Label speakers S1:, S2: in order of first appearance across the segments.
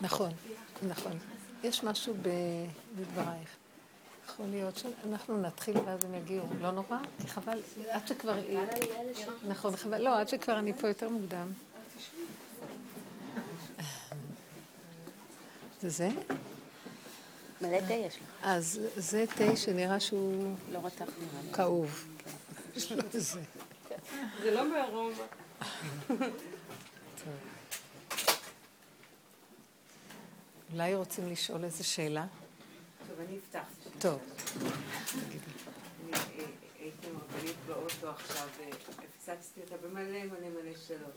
S1: נכון, נכון. יש משהו בדברייך. יכול להיות שאנחנו נתחיל ואז הם יגיעו. לא נורא? כי חבל, עד שכבר... נכון, חבל. לא, עד שכבר אני פה יותר מוקדם. זה זה?
S2: מלא תה יש לך.
S1: אז זה תה שנראה שהוא
S2: לא רתח נראה לי.
S1: כאוב.
S3: זה לא בארומה.
S1: אולי רוצים לשאול איזה שאלה?
S4: טוב, אני אפתח.
S1: טוב.
S4: אה, הייתי מרבנית באוטו עכשיו, והפצצתי אותה במלא מלא מלא שאלות.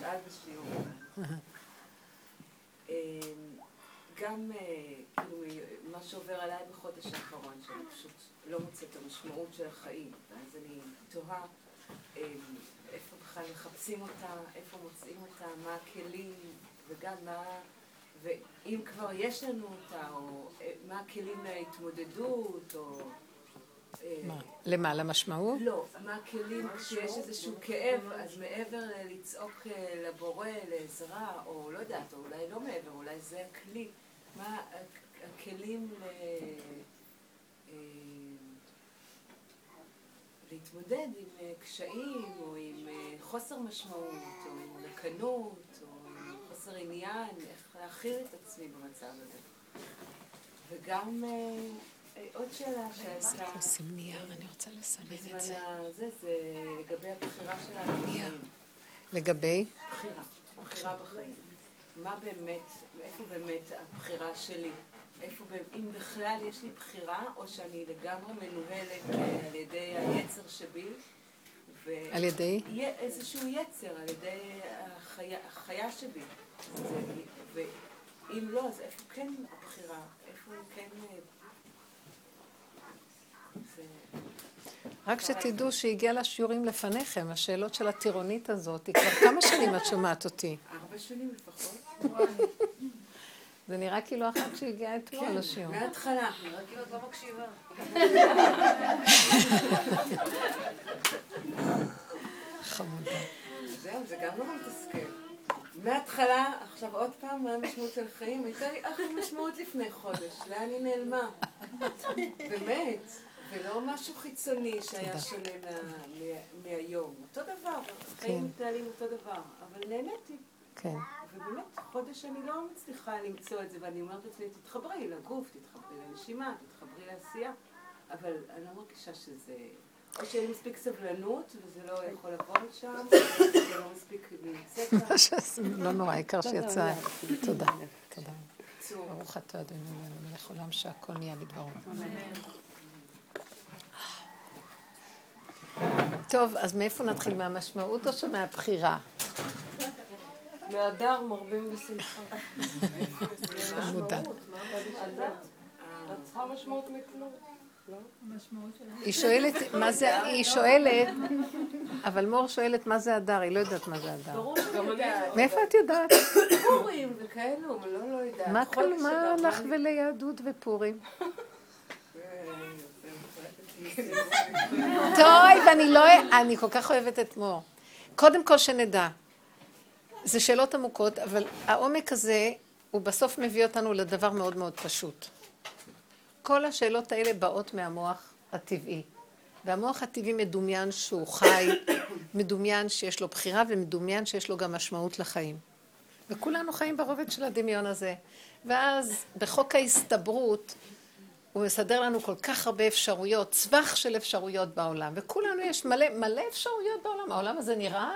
S4: שאלת בשיעור. אה, גם אה, כאילו מה שעובר עליי בחודש האחרון, שאני פשוט לא מוצאת את המשמעות של החיים. ואז אני תוהה איפה בכלל מחפשים אותה, איפה מוצאים אותה, מה הכלים, וגם מה... ואם כבר יש לנו אותה, או מה הכלים להתמודדות, או...
S1: מה? למה? למשמעות?
S4: לא, מה הכלים כשיש איזשהו כאב, אז מעבר לצעוק לבורא, לעזרה, או לא יודעת, או אולי לא מעבר, אולי זה הכלי. מה הכלים ל... להתמודד עם קשיים, או עם חוסר משמעות, או עם רקנות, או עם חוסר עניין, איך להכיל את עצמי במצב הזה. וגם עוד שאלה שהייתה...
S1: עושים נייר, אני רוצה לסמן את זה.
S4: זה, זה לגבי הבחירה שלנו.
S1: לגבי?
S4: בחירה, בחירה בחיים. מה באמת, איפה באמת הבחירה שלי? איפה, אם בכלל יש לי בחירה, או שאני לגמרי מנוהלת על ידי היצר שבי.
S1: על ידי?
S4: איזשהו יצר, על ידי החיה, החיה שבי. ואם לא, אז איפה כן הבחירה? איפה כן...
S1: רק שתדעו שהגיע לשיעורים לפניכם, השאלות של הטירונית הזאת, היא כבר כמה שנים את שומעת אותי?
S4: ארבע שנים לפחות.
S1: זה נראה כאילו אחת שהגיעה אתמול לשיעור.
S4: כן, מההתחלה.
S3: נראה כאילו את לא מקשיבה.
S1: חמודה.
S4: זהו, זה גם לא מתסכל. מההתחלה, עכשיו עוד פעם, מה המשמעות של חיים? הייתה לי אחלה משמעות לפני חודש, לאן היא נעלמה? באמת. ולא משהו חיצוני שהיה שונה מהיום. אותו דבר, החיים מתנהלים אותו דבר, אבל נהניתי.
S1: כן.
S4: ובאמת, חודש אני לא מצליחה למצוא את זה, ואני אומרת לעצמי, תתחברי לגוף, תתחברי לנשימה, תתחברי לעשייה, אבל אני לא מרגישה שזה... או שאין מספיק סבלנות, וזה לא יכול לבוא לשם, זה לא מספיק נמצאת.
S1: לא נורא, העיקר שיצא. תודה. תודה. ברוך אתה אדוני מלך עולם שהכל נהיה בדברו. טוב, אז מאיפה נתחיל? מהמשמעות או שמהבחירה?
S3: מהדר מרבים בשמחה.
S1: מודע.
S3: את צריכה משמעות מכלום.
S1: היא שואלת, מה זה, היא שואלת, אבל מור שואלת מה זה הדר, היא לא יודעת מה זה הדר.
S4: ברור יודעת.
S1: מאיפה את יודעת?
S4: פורים וכאלו, לא, לא יודעת.
S1: מה כאן, מה לך וליהדות ופורים? טוב, ואני לא, אני כל כך אוהבת את מור. קודם כל שנדע, זה שאלות עמוקות, אבל העומק הזה, הוא בסוף מביא אותנו לדבר מאוד מאוד פשוט. כל השאלות האלה באות מהמוח הטבעי. והמוח הטבעי מדומיין שהוא חי, מדומיין שיש לו בחירה ומדומיין שיש לו גם משמעות לחיים. וכולנו חיים ברובד של הדמיון הזה. ואז בחוק ההסתברות, הוא מסדר לנו כל כך הרבה אפשרויות, צווח של אפשרויות בעולם, וכולנו יש מלא, מלא אפשרויות בעולם. העולם הזה נראה,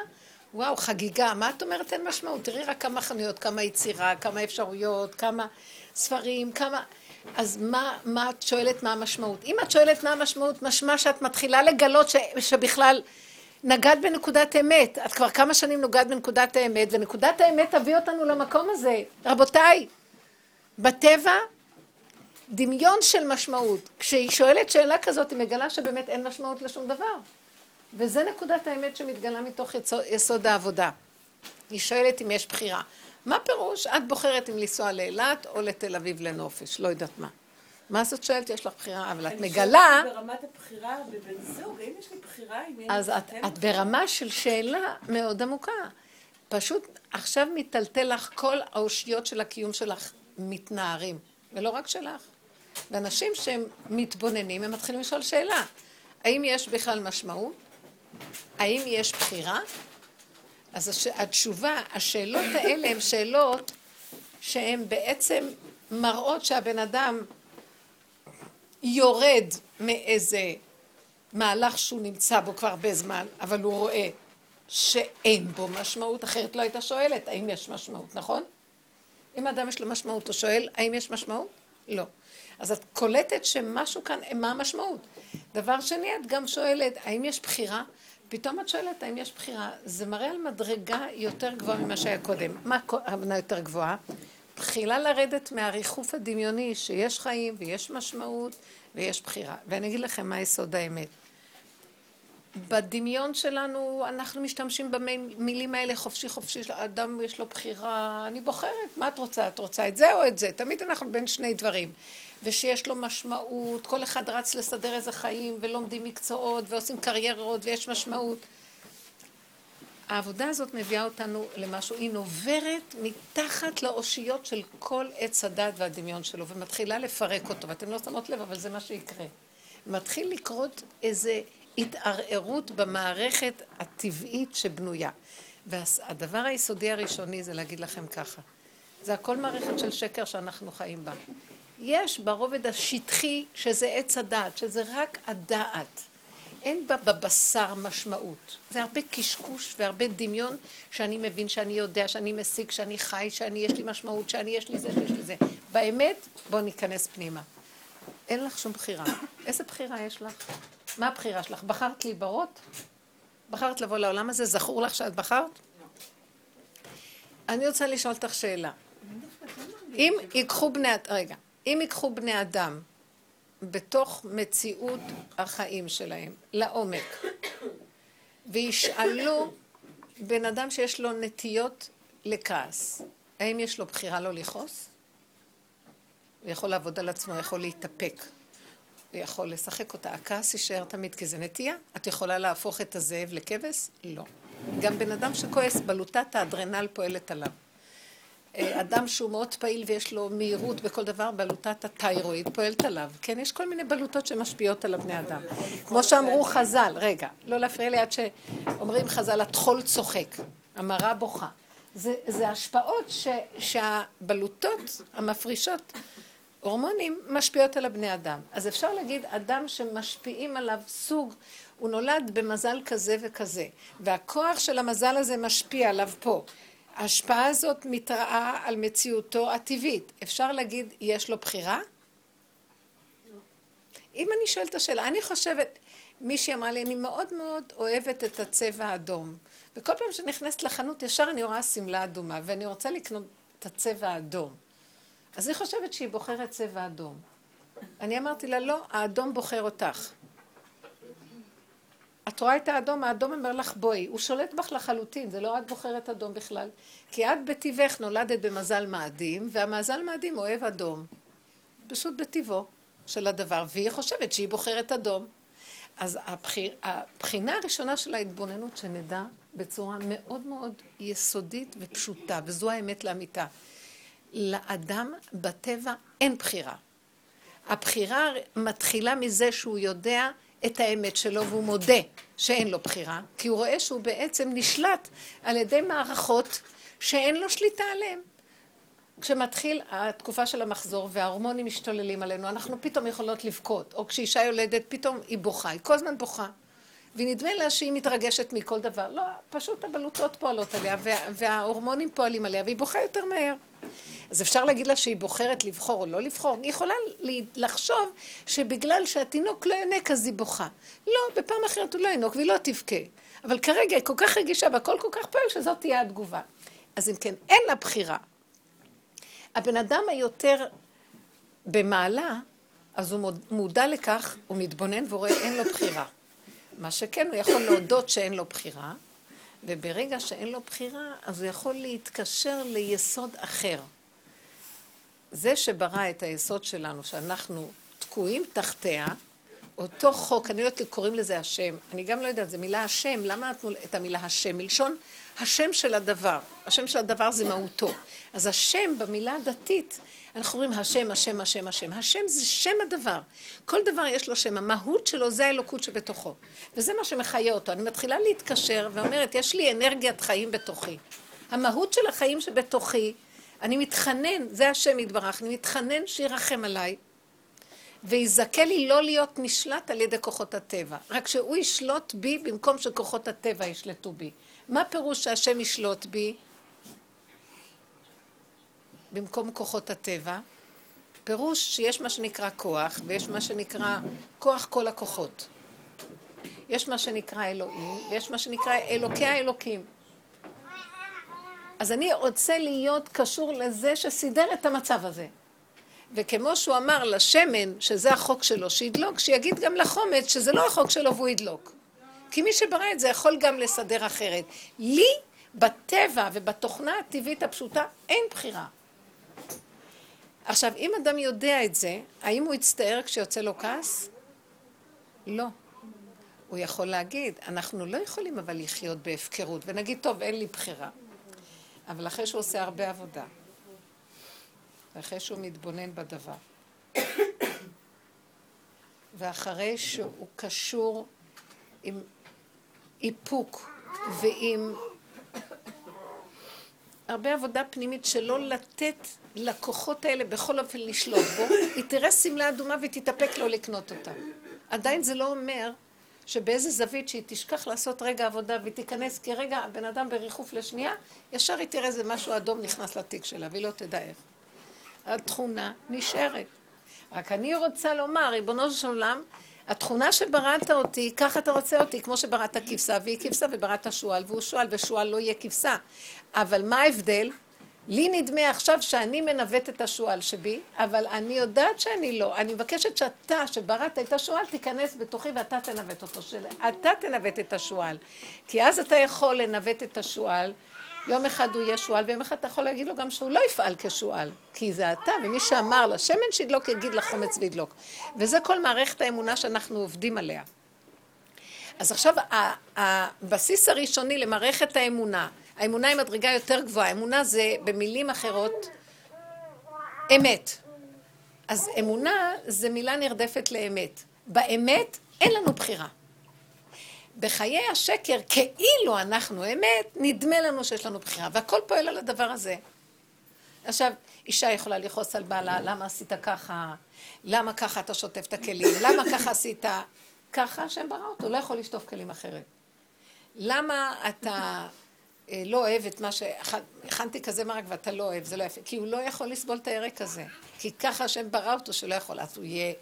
S1: וואו, חגיגה. מה את אומרת? אין משמעות. תראי רק כמה חנויות, כמה יצירה, כמה אפשרויות, כמה ספרים, כמה... אז מה, מה את שואלת מה המשמעות? אם את שואלת מה המשמעות, משמע שאת מתחילה לגלות ש, שבכלל נגעת בנקודת אמת. את כבר כמה שנים נוגעת בנקודת האמת, ונקודת האמת תביא אותנו למקום הזה. רבותיי, בטבע דמיון של משמעות. כשהיא שואלת שאלה כזאת, היא מגלה שבאמת אין משמעות לשום דבר. וזה נקודת האמת שמתגלה מתוך יסוד העבודה. היא שואלת אם יש בחירה. מה פירוש? את בוחרת אם לנסוע לאילת או לתל אביב לנופש, לא יודעת מה. מה זאת שואלת? יש לך בחירה, אבל את מגלה...
S4: אני ברמת הבחירה בבן זוג, האם יש לי בחירה?
S1: אז את, את ברמה של שאלה מאוד עמוקה. פשוט עכשיו מיטלטל לך כל האושיות של הקיום שלך מתנערים, ולא רק שלך. ואנשים שהם מתבוננים, הם מתחילים לשאול שאלה, האם יש בכלל משמעות? האם יש בחירה? אז הש... התשובה, השאלות האלה הן שאלות שהן בעצם מראות שהבן אדם יורד מאיזה מהלך שהוא נמצא בו כבר הרבה זמן, אבל הוא רואה שאין בו משמעות, אחרת לא הייתה שואלת האם יש משמעות, נכון? אם אדם יש לו משמעות, הוא שואל האם יש משמעות? לא. אז את קולטת שמשהו כאן, מה המשמעות? דבר שני, את גם שואלת, האם יש בחירה? פתאום את שואלת האם יש בחירה. זה מראה על מדרגה יותר גבוהה ממה שהיה קודם. מה הכוונה יותר גבוהה? תחילה לרדת מהריחוף הדמיוני שיש חיים ויש משמעות ויש בחירה. ואני אגיד לכם מה יסוד האמת. בדמיון שלנו אנחנו משתמשים במילים האלה חופשי חופשי, אדם יש לו בחירה, אני בוחרת, מה את רוצה? את רוצה את זה או את זה? תמיד אנחנו בין שני דברים. ושיש לו משמעות, כל אחד רץ לסדר איזה חיים ולומדים מקצועות ועושים קריירות ויש משמעות. העבודה הזאת מביאה אותנו למשהו, היא נוברת מתחת לאושיות של כל עץ הדת והדמיון שלו ומתחילה לפרק אותו, ואתם לא שמות לב, אבל זה מה שיקרה. מתחיל לקרות איזה התערערות במערכת הטבעית שבנויה. והדבר היסודי הראשוני זה להגיד לכם ככה, זה הכל מערכת של שקר שאנחנו חיים בה. יש ברובד השטחי שזה עץ הדעת, שזה רק הדעת. אין בה בבשר משמעות. זה הרבה קשקוש והרבה דמיון שאני מבין, שאני יודע, שאני משיג, שאני חי, שאני יש לי משמעות, שאני יש לי זה שיש לי זה. באמת, בואו ניכנס פנימה. אין לך שום בחירה. איזה בחירה יש לך? מה הבחירה שלך? בחרת להיברות? בחרת לבוא לעולם הזה? זכור לך שאת בחרת? אני רוצה לשאול אותך שאלה. אם ייקחו בני... רגע. אם ייקחו בני אדם בתוך מציאות החיים שלהם, לעומק, וישאלו בן אדם שיש לו נטיות לכעס, האם יש לו בחירה לא לכעוס? הוא יכול לעבוד על עצמו, הוא יכול להתאפק, הוא יכול לשחק אותה. הכעס יישאר תמיד כי זה נטייה. את יכולה להפוך את הזאב לכבש? לא. גם בן אדם שכועס, בלוטת האדרנל פועלת עליו. אה, אדם שהוא מאוד פעיל ויש לו מהירות בכל דבר, בלוטת התיירואיד פועלת עליו. כן, יש כל מיני בלוטות שמשפיעות על הבני אדם. כמו שאמרו חז"ל, רגע, לא להפריע לי עד שאומרים חז"ל, הטחול צוחק, המרה בוכה. זה, זה השפעות ש, שהבלוטות המפרישות הורמונים משפיעות על הבני אדם. אז אפשר להגיד, אדם שמשפיעים עליו סוג, הוא נולד במזל כזה וכזה, והכוח של המזל הזה משפיע עליו פה. ההשפעה הזאת מתראה על מציאותו הטבעית. אפשר להגיד, יש לו בחירה? אם אני שואלת את השאלה, אני חושבת, מישהי אמרה לי, אני מאוד מאוד אוהבת את הצבע האדום. וכל פעם שנכנסת לחנות, ישר אני רואה שמלה אדומה, ואני רוצה לקנות את הצבע האדום. אז היא חושבת שהיא בוחרת צבע אדום. אני אמרתי לה, לא, האדום בוחר אותך. את רואה את האדום, האדום אומר לך בואי, הוא שולט בך לחלוטין, זה לא את בוחרת אדום בכלל. כי את בטבעך נולדת במזל מאדים, והמזל מאדים אוהב אדום. פשוט בטבעו של הדבר, והיא חושבת שהיא בוחרת אדום. אז הבחיר, הבחינה הראשונה של ההתבוננות, שנדע בצורה מאוד מאוד יסודית ופשוטה, וזו האמת לאמיתה. לאדם בטבע אין בחירה. הבחירה מתחילה מזה שהוא יודע את האמת שלו והוא מודה שאין לו בחירה, כי הוא רואה שהוא בעצם נשלט על ידי מערכות שאין לו שליטה עליהן. כשמתחיל התקופה של המחזור וההורמונים משתוללים עלינו, אנחנו פתאום יכולות לבכות, או כשאישה יולדת פתאום היא בוכה, היא כל הזמן בוכה. ונדמה לה שהיא מתרגשת מכל דבר. לא, פשוט הבלוטות פועלות עליה, וה, וההורמונים פועלים עליה, והיא בוכה יותר מהר. אז אפשר להגיד לה שהיא בוחרת לבחור או לא לבחור? היא יכולה לחשוב שבגלל שהתינוק לא ינק אז היא בוכה. לא, בפעם אחרת הוא לא ינוק והיא לא תבכה. אבל כרגע היא כל כך רגישה והכל כל כך פועל שזאת תהיה התגובה. אז אם כן, אין לה בחירה. הבן אדם היותר במעלה, אז הוא מודע לכך, הוא מתבונן ורואה אין לו בחירה. מה שכן, הוא יכול להודות שאין לו בחירה, וברגע שאין לו בחירה, אז הוא יכול להתקשר ליסוד אחר. זה שברא את היסוד שלנו, שאנחנו תקועים תחתיה, אותו חוק, אני לא יודעת, קוראים לזה השם. אני גם לא יודעת, זה מילה השם. למה נתנו את המילה השם? מלשון השם של הדבר. השם של הדבר זה מהותו. אז השם במילה הדתית, אנחנו אומרים השם, השם, השם, השם. השם זה שם הדבר. כל דבר יש לו שם. המהות שלו זה האלוקות שבתוכו. וזה מה שמחיה אותו. אני מתחילה להתקשר ואומרת, יש לי אנרגיית חיים בתוכי. המהות של החיים שבתוכי, אני מתחנן, זה השם יתברך, אני מתחנן שירחם עליי. ויזכה לי לא להיות נשלט על ידי כוחות הטבע. רק שהוא ישלוט בי במקום שכוחות הטבע ישלטו בי. מה פירוש שהשם ישלוט בי? במקום כוחות הטבע? פירוש שיש מה שנקרא כוח, ויש מה שנקרא כוח כל הכוחות. יש מה שנקרא אלוהים, ויש מה שנקרא אלוקי האלוקים. אז אני רוצה להיות קשור לזה שסידר את המצב הזה. וכמו שהוא אמר לשמן, שזה החוק שלו, שידלוק, שיגיד גם לחומץ שזה לא החוק שלו והוא ידלוק. כי מי שברא את זה יכול גם לסדר אחרת. לי, בטבע ובתוכנה הטבעית הפשוטה, אין בחירה. עכשיו, אם אדם יודע את זה, האם הוא יצטער כשיוצא לו כעס? לא. הוא יכול להגיד, אנחנו לא יכולים אבל לחיות בהפקרות, ונגיד, טוב, אין לי בחירה. אבל אחרי שהוא עושה הרבה עבודה, ואחרי שהוא מתבונן בדבר. ואחרי שהוא קשור עם איפוק ועם הרבה עבודה פנימית שלא לתת לכוחות האלה בכל אופן לשלוט בו, היא תראה שמלה אדומה ותתאפק לא לקנות אותה. עדיין זה לא אומר שבאיזה זווית שהיא תשכח לעשות רגע עבודה והיא תיכנס כרגע הבן אדם בריחוף לשנייה, ישר היא תראה איזה משהו אדום נכנס לתיק שלה והיא לא תדע איך. התכונה נשארת. רק אני רוצה לומר, ריבונו של עולם, התכונה שבראת אותי, ככה אתה רוצה אותי, כמו שבראת כבשה, והיא כבשה ובראת שועל, והוא שועל, ושועל לא יהיה כבשה. אבל מה ההבדל? לי נדמה עכשיו שאני מנווט את השועל שבי, אבל אני יודעת שאני לא. אני מבקשת שאתה, שבראת את השועל, תיכנס בתוכי ואתה תנווט אותו. אתה תנווט את השועל. כי אז אתה יכול לנווט את השועל. יום אחד הוא יהיה שועל, ויום אחד אתה יכול להגיד לו גם שהוא לא יפעל כשועל, כי זה אתה, ומי שאמר לשמן שידלוק יגיד לחומץ וידלוק. וזה כל מערכת האמונה שאנחנו עובדים עליה. אז עכשיו, הבסיס הראשוני למערכת האמונה, האמונה היא מדרגה יותר גבוהה, אמונה זה במילים אחרות אמת. אז אמונה זה מילה נרדפת לאמת. באמת אין לנו בחירה. בחיי השקר, כאילו אנחנו אמת, נדמה לנו שיש לנו בחירה, והכל פועל על הדבר הזה. עכשיו, אישה יכולה לכעוס על בעלה, למה עשית ככה? למה ככה אתה שוטף את הכלים? למה ככה עשית? ככה השם ברא אותו, לא יכול לשטוף כלים אחרת. למה אתה לא אוהב את מה ש... הכנתי כזה מרק ואתה לא אוהב, זה לא יפה. כי הוא לא יכול לסבול את הירק הזה. כי ככה השם ברא אותו שלא יכול. אז הוא יהיה...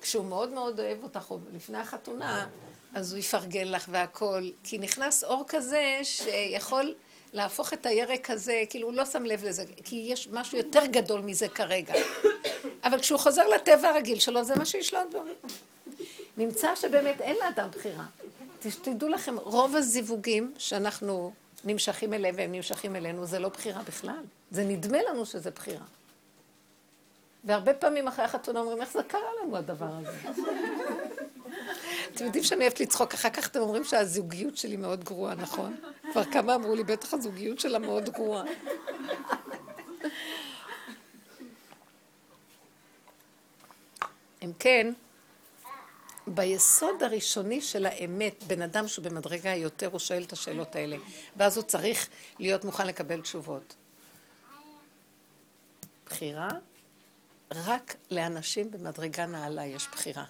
S1: כשהוא מאוד מאוד אוהב אותך, לפני החתונה, אז הוא יפרגן לך והכל, כי נכנס אור כזה שיכול להפוך את הירק הזה, כאילו הוא לא שם לב לזה, כי יש משהו יותר גדול מזה כרגע. אבל כשהוא חוזר לטבע הרגיל שלו, זה מה שישלוט בו. נמצא שבאמת אין לאדם בחירה. תדעו לכם, רוב הזיווגים שאנחנו נמשכים אליהם והם נמשכים אלינו, זה לא בחירה בכלל. זה נדמה לנו שזה בחירה. והרבה פעמים אחרי החתונה אומרים, איך זה קרה לנו הדבר הזה? אתם יודעים שאני אוהבת לצחוק, אחר כך אתם אומרים שהזוגיות שלי מאוד גרועה, נכון? כבר כמה אמרו לי, בטח הזוגיות שלה מאוד גרועה. אם כן, ביסוד הראשוני של האמת, בן אדם שהוא במדרגה יותר, הוא שואל את השאלות האלה, ואז הוא צריך להיות מוכן לקבל תשובות. בחירה, רק לאנשים במדרגה נעלה יש בחירה.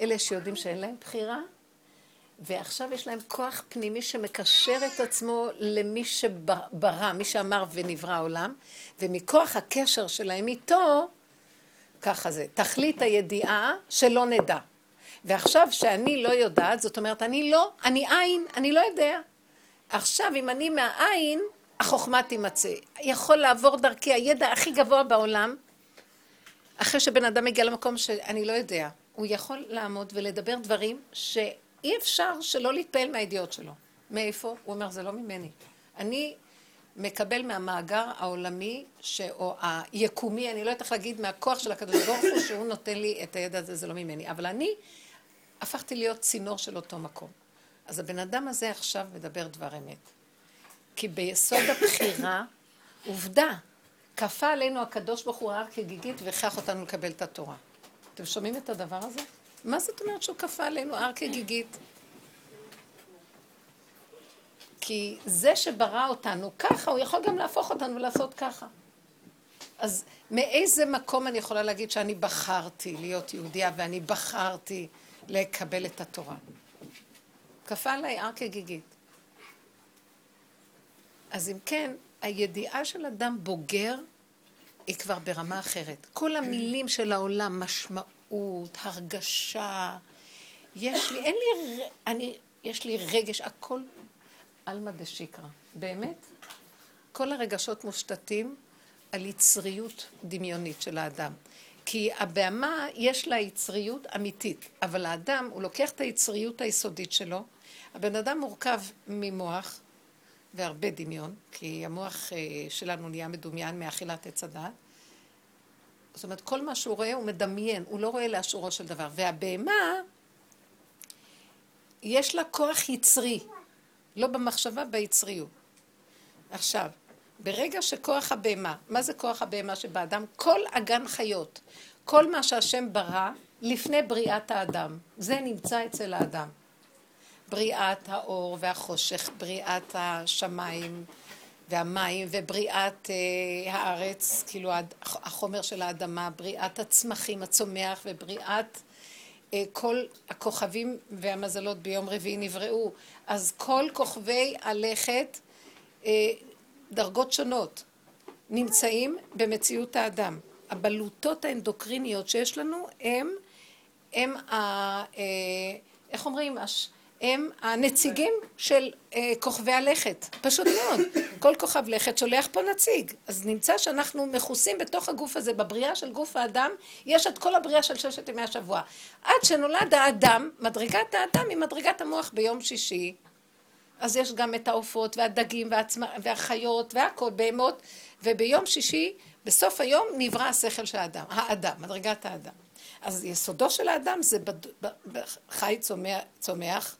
S1: אלה שיודעים שאין להם בחירה, ועכשיו יש להם כוח פנימי שמקשר את עצמו למי שברא, מי שאמר ונברא העולם, ומכוח הקשר שלהם איתו, ככה זה, תכלית הידיעה שלא נדע. ועכשיו שאני לא יודעת, זאת אומרת, אני לא, אני עין, אני לא יודע. עכשיו, אם אני מהעין, החוכמה תימצא. יכול לעבור דרכי הידע הכי גבוה בעולם, אחרי שבן אדם מגיע למקום שאני לא יודע. הוא יכול לעמוד ולדבר דברים שאי אפשר שלא להתפעל מהידיעות שלו. מאיפה? הוא אומר, זה לא ממני. אני מקבל מהמאגר העולמי, ש... או היקומי, אני לא יודעת איך להגיד, מהכוח של הקדוש ברוך הוא, שהוא נותן לי את הידע הזה, זה לא ממני. אבל אני הפכתי להיות צינור של אותו מקום. אז הבן אדם הזה עכשיו מדבר דבר אמת. כי ביסוד הבחירה, עובדה, כפה עלינו הקדוש ברוך הוא הר כגיגית והכרח אותנו לקבל את התורה. אתם שומעים את הדבר הזה? מה זאת אומרת שהוא כפה עלינו הר כגיגית? כי זה שברא אותנו ככה, הוא יכול גם להפוך אותנו ולעשות ככה. אז מאיזה מקום אני יכולה להגיד שאני בחרתי להיות יהודייה ואני בחרתי לקבל את התורה? כפה עליי הר כגיגית. אז אם כן, הידיעה של אדם בוגר היא כבר ברמה אחרת. כל המילים של העולם, משמעות, הרגשה, יש לי, אין לי, אני, יש לי רגש, הכל עלמא דשיקרא. באמת, כל הרגשות מושתתים על יצריות דמיונית של האדם. כי הבהמה יש לה יצריות אמיתית, אבל האדם, הוא לוקח את היצריות היסודית שלו. הבן אדם מורכב ממוח והרבה דמיון, כי המוח אה, שלנו נהיה מדומיין מאכילת עץ הדעת. זאת אומרת, כל מה שהוא רואה הוא מדמיין, הוא לא רואה לאשורו של דבר. והבהמה, יש לה כוח יצרי, לא במחשבה, ביצריות. עכשיו, ברגע שכוח הבהמה, מה זה כוח הבהמה שבאדם? כל אגן חיות, כל מה שהשם ברא לפני בריאת האדם, זה נמצא אצל האדם. בריאת האור והחושך, בריאת השמיים והמים ובריאת אה, הארץ, כאילו החומר של האדמה, בריאת הצמחים, הצומח ובריאת אה, כל הכוכבים והמזלות ביום רביעי נבראו. אז כל כוכבי הלכת אה, דרגות שונות נמצאים במציאות האדם. הבלוטות האנדוקריניות שיש לנו הם, הם ה... אה, איך אומרים? הם הנציגים של אה, כוכבי הלכת. פשוט מאוד. כל כוכב לכת שולח פה נציג. אז נמצא שאנחנו מכוסים בתוך הגוף הזה. בבריאה של גוף האדם, יש את כל הבריאה של ששת ימי השבוע. עד שנולד האדם, מדרגת האדם היא מדרגת המוח ביום שישי. אז יש גם את העופות והדגים והצמ... והחיות והכל, בהמות, וביום שישי, בסוף היום, נברא השכל של האדם, האדם, מדרגת האדם. אז יסודו של האדם זה חי צומח, צומח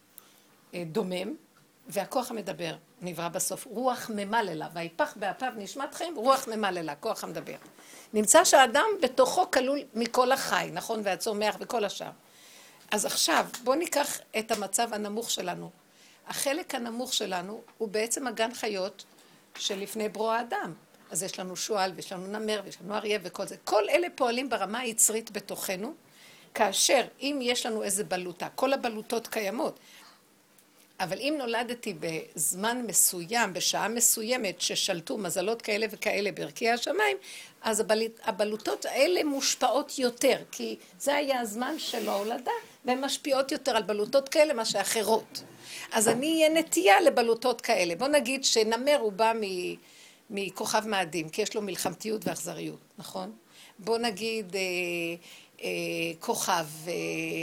S1: אה, דומם, והכוח המדבר נברא בסוף. רוח ממללה, ויפח באפיו נשמת חיים, רוח ממללה, כוח המדבר. נמצא שהאדם בתוכו כלול מכל החי, נכון? והצומח וכל השאר. אז עכשיו, בואו ניקח את המצב הנמוך שלנו. החלק הנמוך שלנו הוא בעצם הגן חיות שלפני ברוא האדם. אז יש לנו שועל, ויש לנו נמר, ויש לנו אריה וכל זה. כל אלה פועלים ברמה היצרית בתוכנו, כאשר אם יש לנו איזה בלוטה, כל הבלוטות קיימות, אבל אם נולדתי בזמן מסוים, בשעה מסוימת, ששלטו מזלות כאלה וכאלה בערכי השמיים, אז הבלוטות האלה מושפעות יותר, כי זה היה הזמן של ההולדה, והן משפיעות יותר על בלוטות כאלה מאשר אחרות. אז אני אהיה נטייה לבלוטות כאלה. בוא נגיד שנמר הוא בא מכוכב מאדים, כי יש לו מלחמתיות ואכזריות, נכון? בוא נגיד אה, אה, כוכב, אה,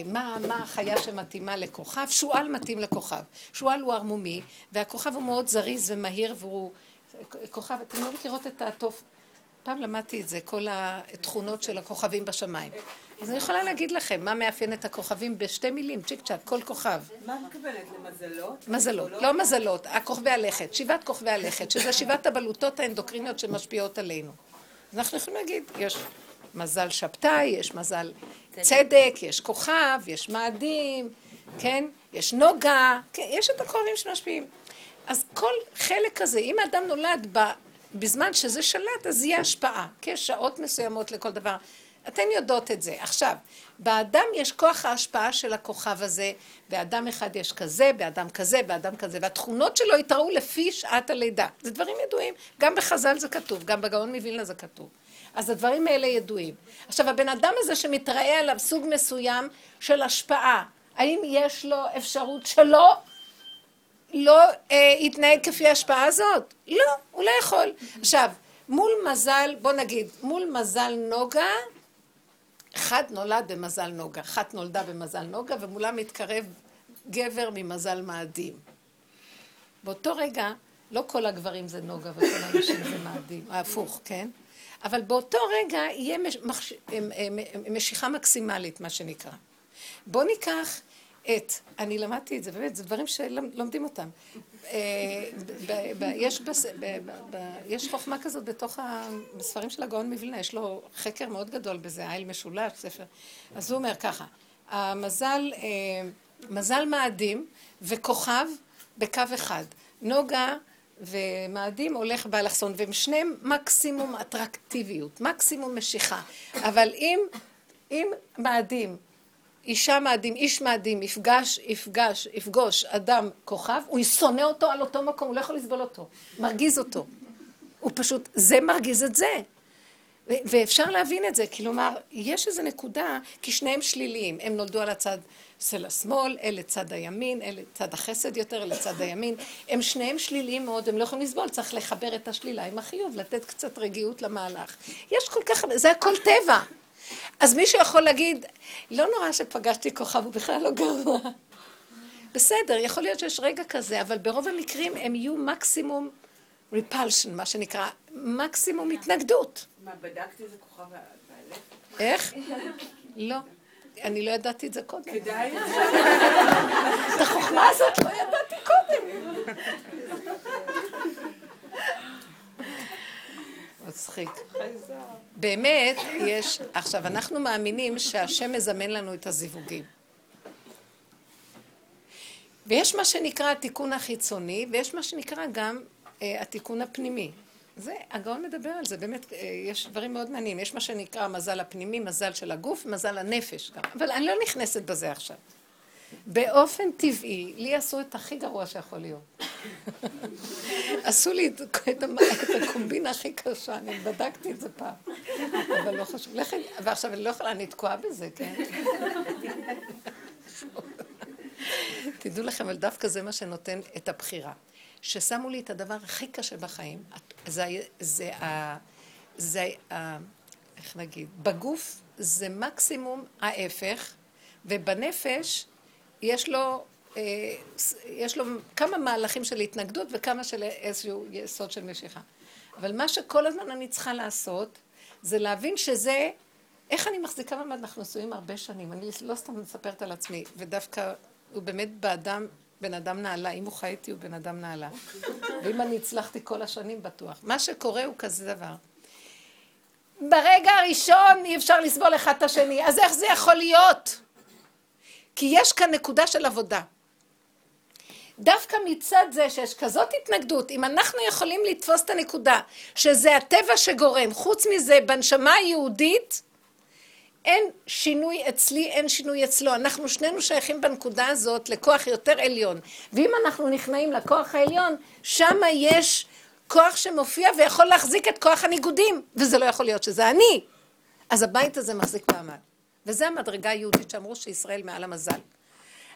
S1: מה, מה החיה שמתאימה לכוכב? שועל מתאים לכוכב. שועל הוא ערמומי, והכוכב הוא מאוד זריז ומהיר, והוא... כוכב, אתם לא מכירות את התוף... פעם למדתי את זה, כל התכונות של הכוכבים בשמיים. אז אני יכולה להגיד לכם מה מאפיין את הכוכבים בשתי מילים, צ'יק צ'אק, כל כוכב.
S4: מה את מתכוונת? למזלות?
S1: מזלות, לא מזלות, הכוכבי הלכת, שבעת כוכבי הלכת, שזה שבעת הבלוטות האנדוקריניות שמשפיעות עלינו. אנחנו יכולים להגיד, יש מזל שבתאי, יש מזל צדק, יש כוכב, יש מאדים, כן? יש נוגה, כן, יש את הכוכבים שמשפיעים. אז כל חלק כזה, אם האדם נולד בזמן שזה שלט, אז יהיה השפעה, כי יש שעות מסוימות לכל דבר. אתן יודעות את זה. עכשיו, באדם יש כוח ההשפעה של הכוכב הזה, באדם אחד יש כזה, באדם כזה, באדם כזה, והתכונות שלו יתראו לפי שעת הלידה. זה דברים ידועים, גם בחז"ל זה כתוב, גם בגאון מווילנה זה כתוב. אז הדברים האלה ידועים. עכשיו, הבן אדם הזה שמתראה עליו סוג מסוים של השפעה, האם יש לו אפשרות שלא לא אה, יתנהג כפי ההשפעה הזאת? לא, הוא לא יכול. עכשיו, מול מזל, בוא נגיד, מול מזל נוגה, אחד נולד במזל נוגה, אחת נולדה במזל נוגה, ומולה מתקרב גבר ממזל מאדים. באותו רגע, לא כל הגברים זה נוגה וכל הנשים זה מאדים, ההפוך, כן? אבל באותו רגע יהיה מש, מש, משיכה מקסימלית, מה שנקרא. בואו ניקח את, אני למדתי את זה, באמת, זה דברים שלומדים אותם. אה, יש חוכמה כזאת בתוך הספרים של הגאון מווילנה, יש לו חקר מאוד גדול בזה, העיל משולש, ספר. אז הוא אומר ככה, המזל, אה, מזל מאדים וכוכב בקו אחד. נוגה ומאדים הולך באלכסון, והם שניהם מקסימום אטרקטיביות, מקסימום משיכה. אבל אם, אם מאדים אישה מאדים, איש מאדים, יפגש, יפגש, יפגוש אדם כוכב, הוא ישונא אותו על אותו מקום, הוא לא יכול לסבול אותו, מרגיז אותו. הוא פשוט, זה מרגיז את זה. ואפשר להבין את זה, כלומר, יש איזו נקודה, כי שניהם שליליים, הם נולדו על הצד של השמאל, אלה צד הימין, אלה צד החסד יותר, אלה צד הימין, הם שניהם שליליים מאוד, הם לא יכולים לסבול, צריך לחבר את השלילה עם החיוב, לתת קצת רגיעות למהלך. יש כל כך, זה הכל טבע. אז מישהו יכול להגיד, לא נורא שפגשתי כוכב, הוא בכלל לא גרוע. בסדר, יכול להיות שיש רגע כזה, אבל ברוב המקרים הם יהיו מקסימום repulsion, מה שנקרא, מקסימום התנגדות.
S4: מה, בדקת איזה כוכב בעלך?
S1: איך? לא. אני לא ידעתי את זה קודם.
S4: כדאי?
S1: את החוכמה הזאת לא ידעתי קודם. מצחיק. באמת, יש... עכשיו, אנחנו מאמינים שהשם מזמן לנו את הזיווגים. ויש מה שנקרא התיקון החיצוני, ויש מה שנקרא גם אה, התיקון הפנימי. זה, הגאון מדבר על זה, באמת, אה, יש דברים מאוד מעניינים. יש מה שנקרא מזל הפנימי, מזל של הגוף, מזל הנפש גם. אבל אני לא נכנסת בזה עכשיו. באופן טבעי, לי עשו את הכי גרוע שיכול להיות. עשו לי את, את, את הקומבינה הכי קשה, אני בדקתי את זה פעם. אבל לא חשוב. לכי, ועכשיו אני לא יכולה, אני תקועה בזה, כן? תדעו לכם, אבל דווקא זה מה שנותן את הבחירה. ששמו לי את הדבר הכי קשה בחיים, זה, זה, זה, ה- איך נגיד, בגוף זה מקסימום ההפך, ובנפש יש לו, אה, יש לו כמה מהלכים של התנגדות וכמה של איזשהו יסוד של משיכה. אבל מה שכל הזמן אני צריכה לעשות, זה להבין שזה, איך אני מחזיקה מעמד, אנחנו נשואים הרבה שנים, אני לא סתם מספרת על עצמי, ודווקא הוא באמת באדם, בן אדם נעלה, אם הוא חי איתי הוא בן אדם נעלה. ואם אני הצלחתי כל השנים, בטוח. מה שקורה הוא כזה דבר. ברגע הראשון אי אפשר לסבול אחד את השני, אז איך זה יכול להיות? כי יש כאן נקודה של עבודה. דווקא מצד זה שיש כזאת התנגדות, אם אנחנו יכולים לתפוס את הנקודה שזה הטבע שגורם, חוץ מזה בנשמה היהודית אין שינוי אצלי, אין שינוי אצלו. אנחנו שנינו שייכים בנקודה הזאת לכוח יותר עליון. ואם אנחנו נכנעים לכוח העליון, שם יש כוח שמופיע ויכול להחזיק את כוח הניגודים, וזה לא יכול להיות שזה אני. אז הבית הזה מחזיק מעמד. וזה המדרגה היהודית שאמרו שישראל מעל המזל.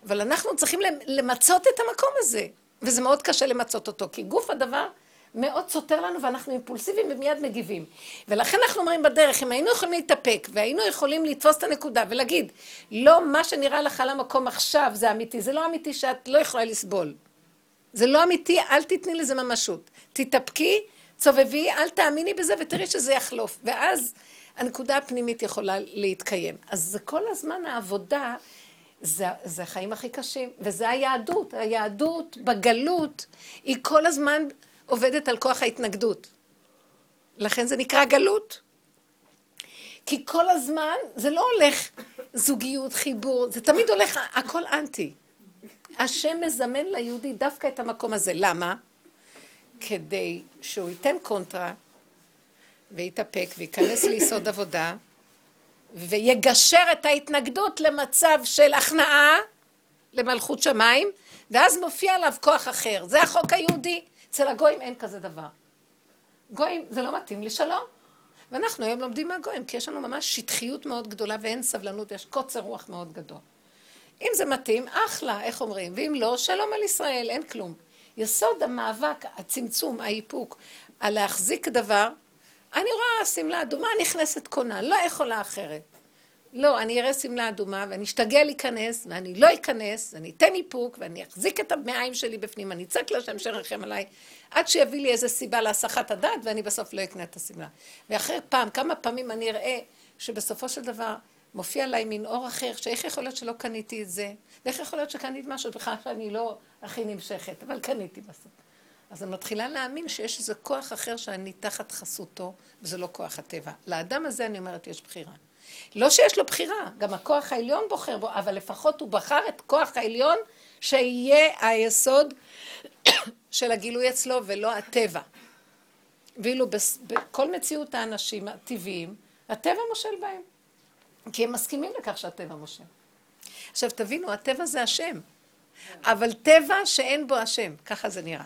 S1: אבל אנחנו צריכים למצות את המקום הזה, וזה מאוד קשה למצות אותו, כי גוף הדבר מאוד סותר לנו ואנחנו אימפולסיביים ומיד מגיבים. ולכן אנחנו אומרים בדרך, אם היינו יכולים להתאפק והיינו יכולים לתפוס את הנקודה ולהגיד, לא מה שנראה לך על המקום עכשיו זה אמיתי, זה לא אמיתי שאת לא יכולה לסבול. זה לא אמיתי, אל תתני לזה ממשות. תתאפקי, צובבי, אל תאמיני בזה ותראי שזה יחלוף. ואז הנקודה הפנימית יכולה להתקיים. אז זה כל הזמן העבודה, זה, זה החיים הכי קשים, וזה היהדות. היהדות בגלות היא כל הזמן עובדת על כוח ההתנגדות. לכן זה נקרא גלות. כי כל הזמן זה לא הולך זוגיות, חיבור, זה תמיד הולך, הכל אנטי. השם מזמן ליהודי דווקא את המקום הזה. למה? כדי שהוא ייתן קונטרה ויתאפק וייכנס ליסוד עבודה ויגשר את ההתנגדות למצב של הכנעה למלכות שמיים ואז מופיע עליו כוח אחר. זה החוק היהודי. אצל הגויים אין כזה דבר. גויים זה לא מתאים לשלום. ואנחנו היום לומדים מהגויים כי יש לנו ממש שטחיות מאוד גדולה ואין סבלנות, יש קוצר רוח מאוד גדול. אם זה מתאים, אחלה, איך אומרים, ואם לא, שלום על ישראל, אין כלום. יסוד המאבק, הצמצום, האיפוק, על להחזיק דבר, אני רואה שמלה אדומה נכנסת קונה, לא יכולה אחרת. לא, אני אראה שמלה אדומה ואני אשתגע להיכנס ואני לא אכנס, ואני אתן איפוק ואני אחזיק את המעיים שלי בפנים, אני אצעק להשם שרחם עליי, עד שיביא לי איזה סיבה להסחת הדעת ואני בסוף לא אקנה את השמלה. ואחרי פעם, כמה פעמים אני אראה שבסופו של דבר מופיע עליי מין אור אחר, שאיך יכול להיות שלא קניתי את זה, ואיך יכול להיות שקניתי משהו בכלל שאני לא הכי נמשכת, אבל קניתי בסוף. אז אני מתחילה להאמין שיש איזה כוח אחר שאני תחת חסותו, וזה לא כוח הטבע. לאדם הזה אני אומרת, יש בחירה. לא שיש לו בחירה, גם הכוח העליון בוחר בו, אבל לפחות הוא בחר את כוח העליון שיהיה היסוד של הגילוי אצלו ולא הטבע. ואילו בכל מציאות האנשים הטבעיים, הטבע מושל בהם. כי הם מסכימים לכך שהטבע מושל. עכשיו תבינו, הטבע זה השם. אבל טבע שאין בו השם, ככה זה נראה.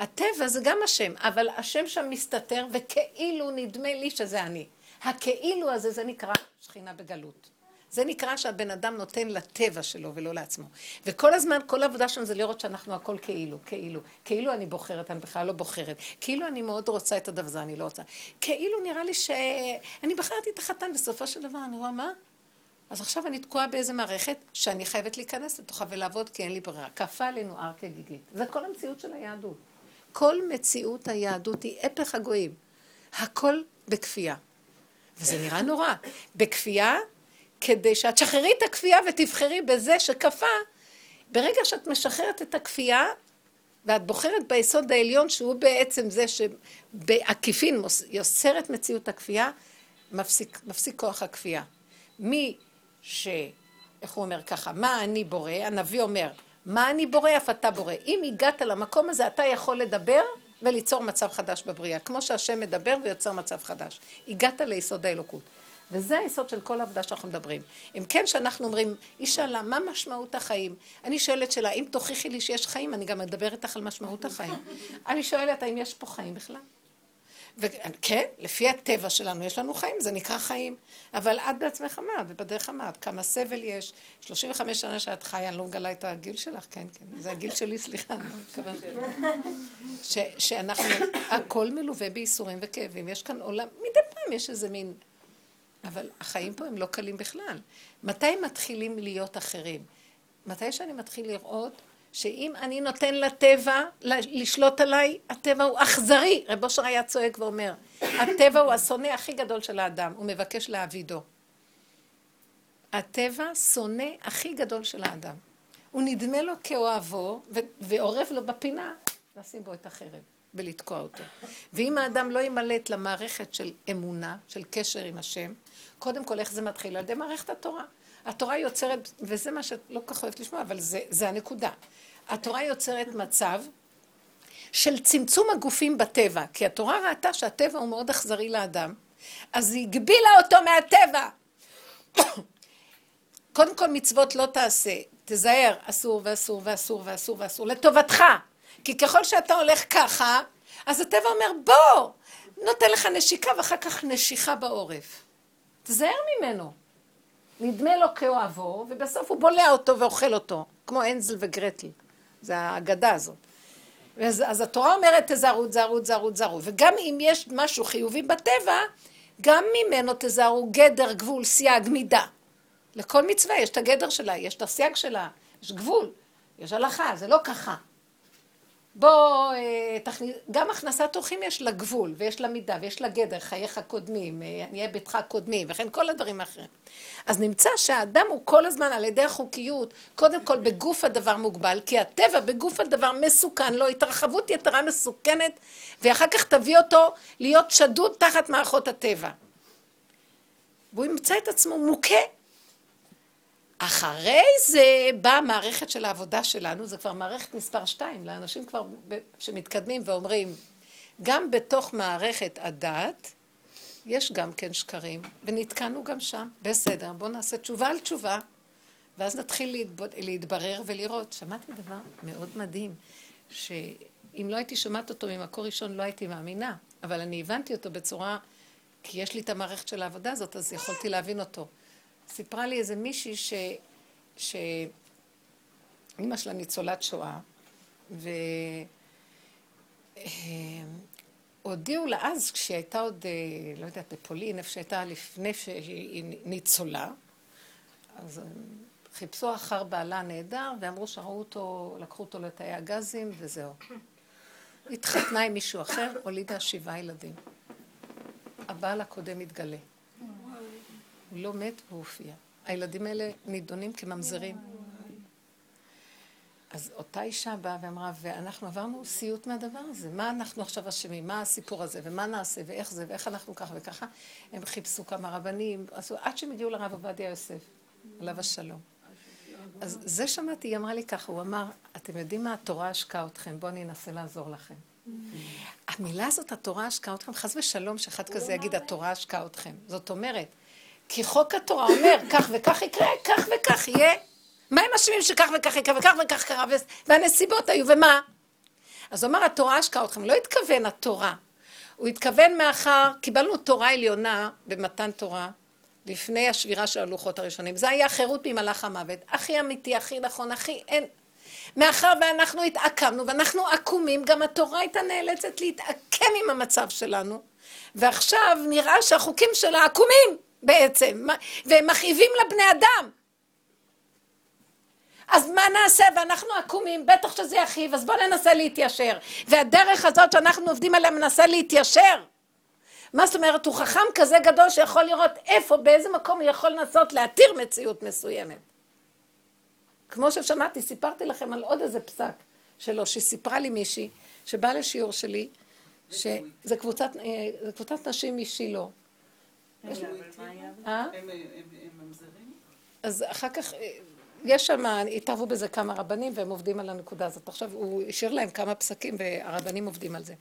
S1: הטבע זה גם השם, אבל השם שם מסתתר וכאילו נדמה לי שזה אני. הכאילו הזה זה נקרא שכינה בגלות. זה נקרא שהבן אדם נותן לטבע שלו ולא לעצמו. וכל הזמן, כל העבודה שלנו זה לראות שאנחנו הכל כאילו, כאילו. כאילו אני בוחרת, אני בכלל לא בוחרת. כאילו אני מאוד רוצה את הדבר הזה, אני לא רוצה. כאילו נראה לי שאני בחרתי את החתן, בסופו של דבר אני רואה מה? אז עכשיו אני תקועה באיזה מערכת שאני חייבת להיכנס לתוכה ולעבוד כי אין לי ברירה. כפה עלינו הר כגיגית. זה כל המציאות של היהדות. כל מציאות היהדות היא הפך הגויים. הכל בכפייה. וזה נראה נורא. בכפייה, כדי שאת תשחררי את הכפייה ותבחרי בזה שכפה, ברגע שאת משחררת את הכפייה, ואת בוחרת ביסוד העליון שהוא בעצם זה שבעקיפין יוצר את מציאות הכפייה, מפסיק, מפסיק כוח הכפייה. מי ש... איך הוא אומר ככה? מה אני בורא? הנביא אומר, מה אני בורא? אף אתה בורא. אם הגעת למקום הזה, אתה יכול לדבר וליצור מצב חדש בבריאה. כמו שהשם מדבר ויוצר מצב חדש. הגעת ליסוד האלוקות. וזה היסוד של כל העבודה שאנחנו מדברים. אם כן שאנחנו אומרים, היא שאלה, מה משמעות החיים? אני שואלת שאלה, אם תוכיחי לי שיש חיים, אני גם אדבר איתך על משמעות החיים. אני שואלת, האם יש פה חיים בכלל? וכן, לפי הטבע שלנו יש לנו חיים, זה נקרא חיים. אבל את בעצמך אמרת, ובדרך אמרת, כמה סבל יש, 35 שנה שאת חיה, אני לא מגלה את הגיל שלך, כן, כן, זה הגיל שלי, סליחה, אני לא. שאנחנו, הכל מלווה בייסורים וכאבים, יש כאן עולם, מדי פעם יש איזה מין... אבל החיים פה הם לא קלים בכלל. מתי מתחילים להיות אחרים? מתי שאני מתחיל לראות שאם אני נותן לטבע לשלוט עליי, הטבע הוא אכזרי. רב אושר היה צועק ואומר, הטבע הוא השונא הכי גדול של האדם, הוא מבקש להעבידו. הטבע שונא הכי גדול של האדם. הוא נדמה לו כאוהבו, ועורב לו בפינה, לשים בו את החרב ולתקוע אותו. ואם האדם לא ימלט למערכת של אמונה, של קשר עם השם, קודם כל איך זה מתחיל? על ידי מערכת התורה. התורה יוצרת, וזה מה שאת לא כל כך אוהבת לשמוע, אבל זה, זה הנקודה. התורה יוצרת מצב של צמצום הגופים בטבע, כי התורה ראתה שהטבע הוא מאוד אכזרי לאדם, אז היא הגבילה אותו מהטבע. קודם כל מצוות לא תעשה, תזהר, אסור ואסור ואסור ואסור ואסור, לטובתך. כי ככל שאתה הולך ככה, אז הטבע אומר, בוא, נותן לך נשיקה ואחר כך נשיכה בעורף. תזהר ממנו. נדמה לו כאוהבו, ובסוף הוא בולע אותו ואוכל אותו, כמו הנזל וגרטל. זה האגדה הזאת. אז, אז התורה אומרת תזהרו, תזהרו, תזהרו, תזהרו. וגם אם יש משהו חיובי בטבע, גם ממנו תזהרו גדר, גבול, סייג, מידה. לכל מצווה יש את הגדר שלה, יש את הסייג שלה, יש גבול, יש הלכה, זה לא ככה. בוא, אה, תכניס, גם הכנסת אורחים יש לה גבול, ויש לה מידה, ויש לה גדר, חייך קודמים, אה, עניי ביתך קודמים, וכן כל הדברים האחרים. אז נמצא שהאדם הוא כל הזמן על ידי החוקיות, קודם כל בגוף הדבר מוגבל, כי הטבע בגוף הדבר מסוכן לו, התרחבות יתרה מסוכנת, ואחר כך תביא אותו להיות שדוד תחת מערכות הטבע. והוא ימצא את עצמו מוכה אחרי זה באה המערכת של העבודה שלנו, זה כבר מערכת מספר שתיים, לאנשים כבר שמתקדמים ואומרים, גם בתוך מערכת הדת, יש גם כן שקרים, ונתקענו גם שם, בסדר, בואו נעשה תשובה על תשובה, ואז נתחיל להתברר ולראות. שמעתי דבר מאוד מדהים, שאם לא הייתי שומעת אותו ממקור ראשון, לא הייתי מאמינה, אבל אני הבנתי אותו בצורה, כי יש לי את המערכת של העבודה הזאת, אז יכולתי להבין אותו. סיפרה לי איזה מישהי ש... ש... אימא שלה ניצולת שואה, והודיעו לה אז, כשהיא הייתה עוד, אה, לא יודעת, בפולין, איפה שהייתה לפני שהיא ניצולה, אז חיפשו אחר בעלה נהדר, ואמרו שראו אותו, לקחו אותו לתאי הגזים, וזהו. התחתנה עם מישהו אחר, הולידה שבעה ילדים. הבעל הקודם התגלה. הוא לא מת והוא הופיע. הילדים האלה נידונים כממזרים. אז אותה אישה באה ואמרה, ואנחנו עברנו סיוט מהדבר הזה. מה אנחנו עכשיו אשמים? מה הסיפור הזה? ומה נעשה? ואיך זה? ואיך אנחנו ככה וככה? הם חיפשו כמה רבנים, עשו, עד שהם הגיעו לרב עובדיה יוסף, עליו השלום. אז זה שמעתי, היא אמרה לי ככה, הוא אמר, אתם יודעים מה, התורה השקעה אתכם, בואו אני אנסה לעזור לכם. המילה הזאת, התורה השקעה אתכם, חס ושלום שאחד כזה יגיד, התורה השקעה אתכם. זאת אומרת, כי חוק התורה אומר, כך וכך יקרה, כך וכך יהיה. מה הם אשמים שכך וכך יקרה וכך וכך קרה, והנסיבות היו, ומה? אז הוא אמר, התורה השקעה אתכם. לא התכוון התורה. הוא התכוון מאחר, קיבלנו תורה עליונה במתן תורה, לפני השבירה של הלוחות הראשונים. זה היה חירות ממלאך המוות. הכי אמיתי, הכי נכון, הכי אין. מאחר ואנחנו התעקמנו ואנחנו עקומים, גם התורה הייתה נאלצת להתעקם עם המצב שלנו. ועכשיו נראה שהחוקים שלה עקומים בעצם, והם מכאיבים לבני אדם. אז מה נעשה? ואנחנו עקומים, בטח שזה יכאיב, אז בואו ננסה להתיישר. והדרך הזאת שאנחנו עובדים עליה מנסה להתיישר. מה זאת אומרת? הוא חכם כזה גדול שיכול לראות איפה, באיזה מקום הוא יכול לנסות להתיר מציאות מסוימת. כמו ששמעתי, סיפרתי לכם על עוד איזה פסק שלו, שסיפרה לי מישהי, שבאה לשיעור שלי, שזה קבוצת, אה, קבוצת נשים משילה. אה? הם ממזרים? אז אחר כך, אה, יש שם, התערבו בזה כמה רבנים והם עובדים על הנקודה הזאת. עכשיו, הוא השאיר להם כמה פסקים והרבנים עובדים על זה.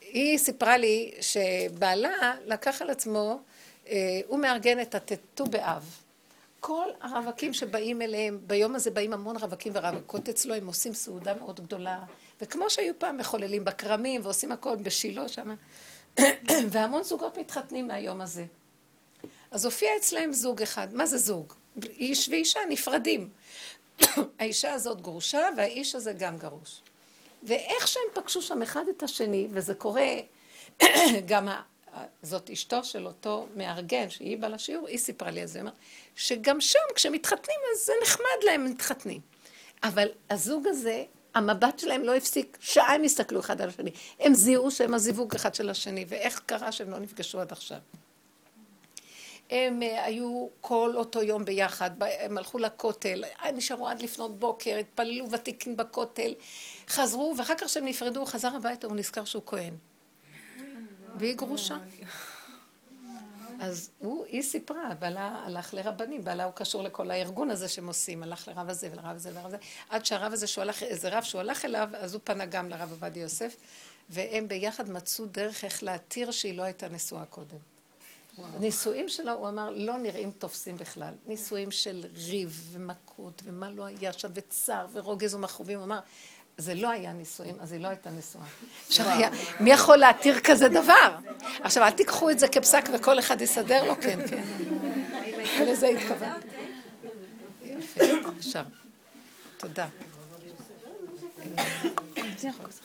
S1: היא סיפרה לי שבעלה לקח על עצמו, אה, הוא מארגן את הט"ו באב. כל הרווקים שבאים אליהם, ביום הזה באים המון רווקים ורווקות אצלו, הם עושים סעודה מאוד גדולה, וכמו שהיו פעם מחוללים בכרמים ועושים הכל בשילה שם, והמון זוגות מתחתנים מהיום הזה. אז הופיע אצלהם זוג אחד, מה זה זוג? איש ואישה נפרדים. האישה הזאת גרושה והאיש הזה גם גרוש. ואיך שהם פגשו שם אחד את השני, וזה קורה, גם. זאת אשתו של אותו מארגן, שהיא באה לשיעור, היא סיפרה לי על זה, שגם שם כשמתחתנים אז זה נחמד להם, מתחתנים. אבל הזוג הזה, המבט שלהם לא הפסיק, שעה הם הסתכלו אחד על השני. הם זיהו שהם הזיווג אחד של השני, ואיך קרה שהם לא נפגשו עד עכשיו. הם אה, היו כל אותו יום ביחד, הם הלכו לכותל, נשארו עד לפנות בוקר, התפללו ותיקין בכותל, חזרו, ואחר כך כשהם נפרדו, הוא חזר הביתה, הוא נזכר שהוא כהן. והיא גרושה. אז הוא, היא סיפרה, בעלה הלך לרבנים, בעלה הוא קשור לכל הארגון הזה שהם עושים, הלך לרב הזה ולרב הזה ולרב הזה, עד שהרב הזה שהוא הלך, איזה רב שהוא הלך אליו, אז הוא פנה גם לרב עובדיה יוסף, והם ביחד מצאו דרך איך להתיר שהיא לא הייתה נשואה קודם. נישואים שלו, הוא אמר, לא נראים תופסים בכלל. נישואים של ריב ומכות ומה לא היה שם, וצער ורוגז ומכאובים. הוא אמר, זה לא היה נישואים, אז היא לא הייתה נשואה. אפשר היה, מי יכול להתיר כזה דבר? עכשיו, אל תיקחו את זה כפסק וכל אחד יסדר לו, כן, כן. ולזה התכוונתי. יפה, עכשיו. תודה.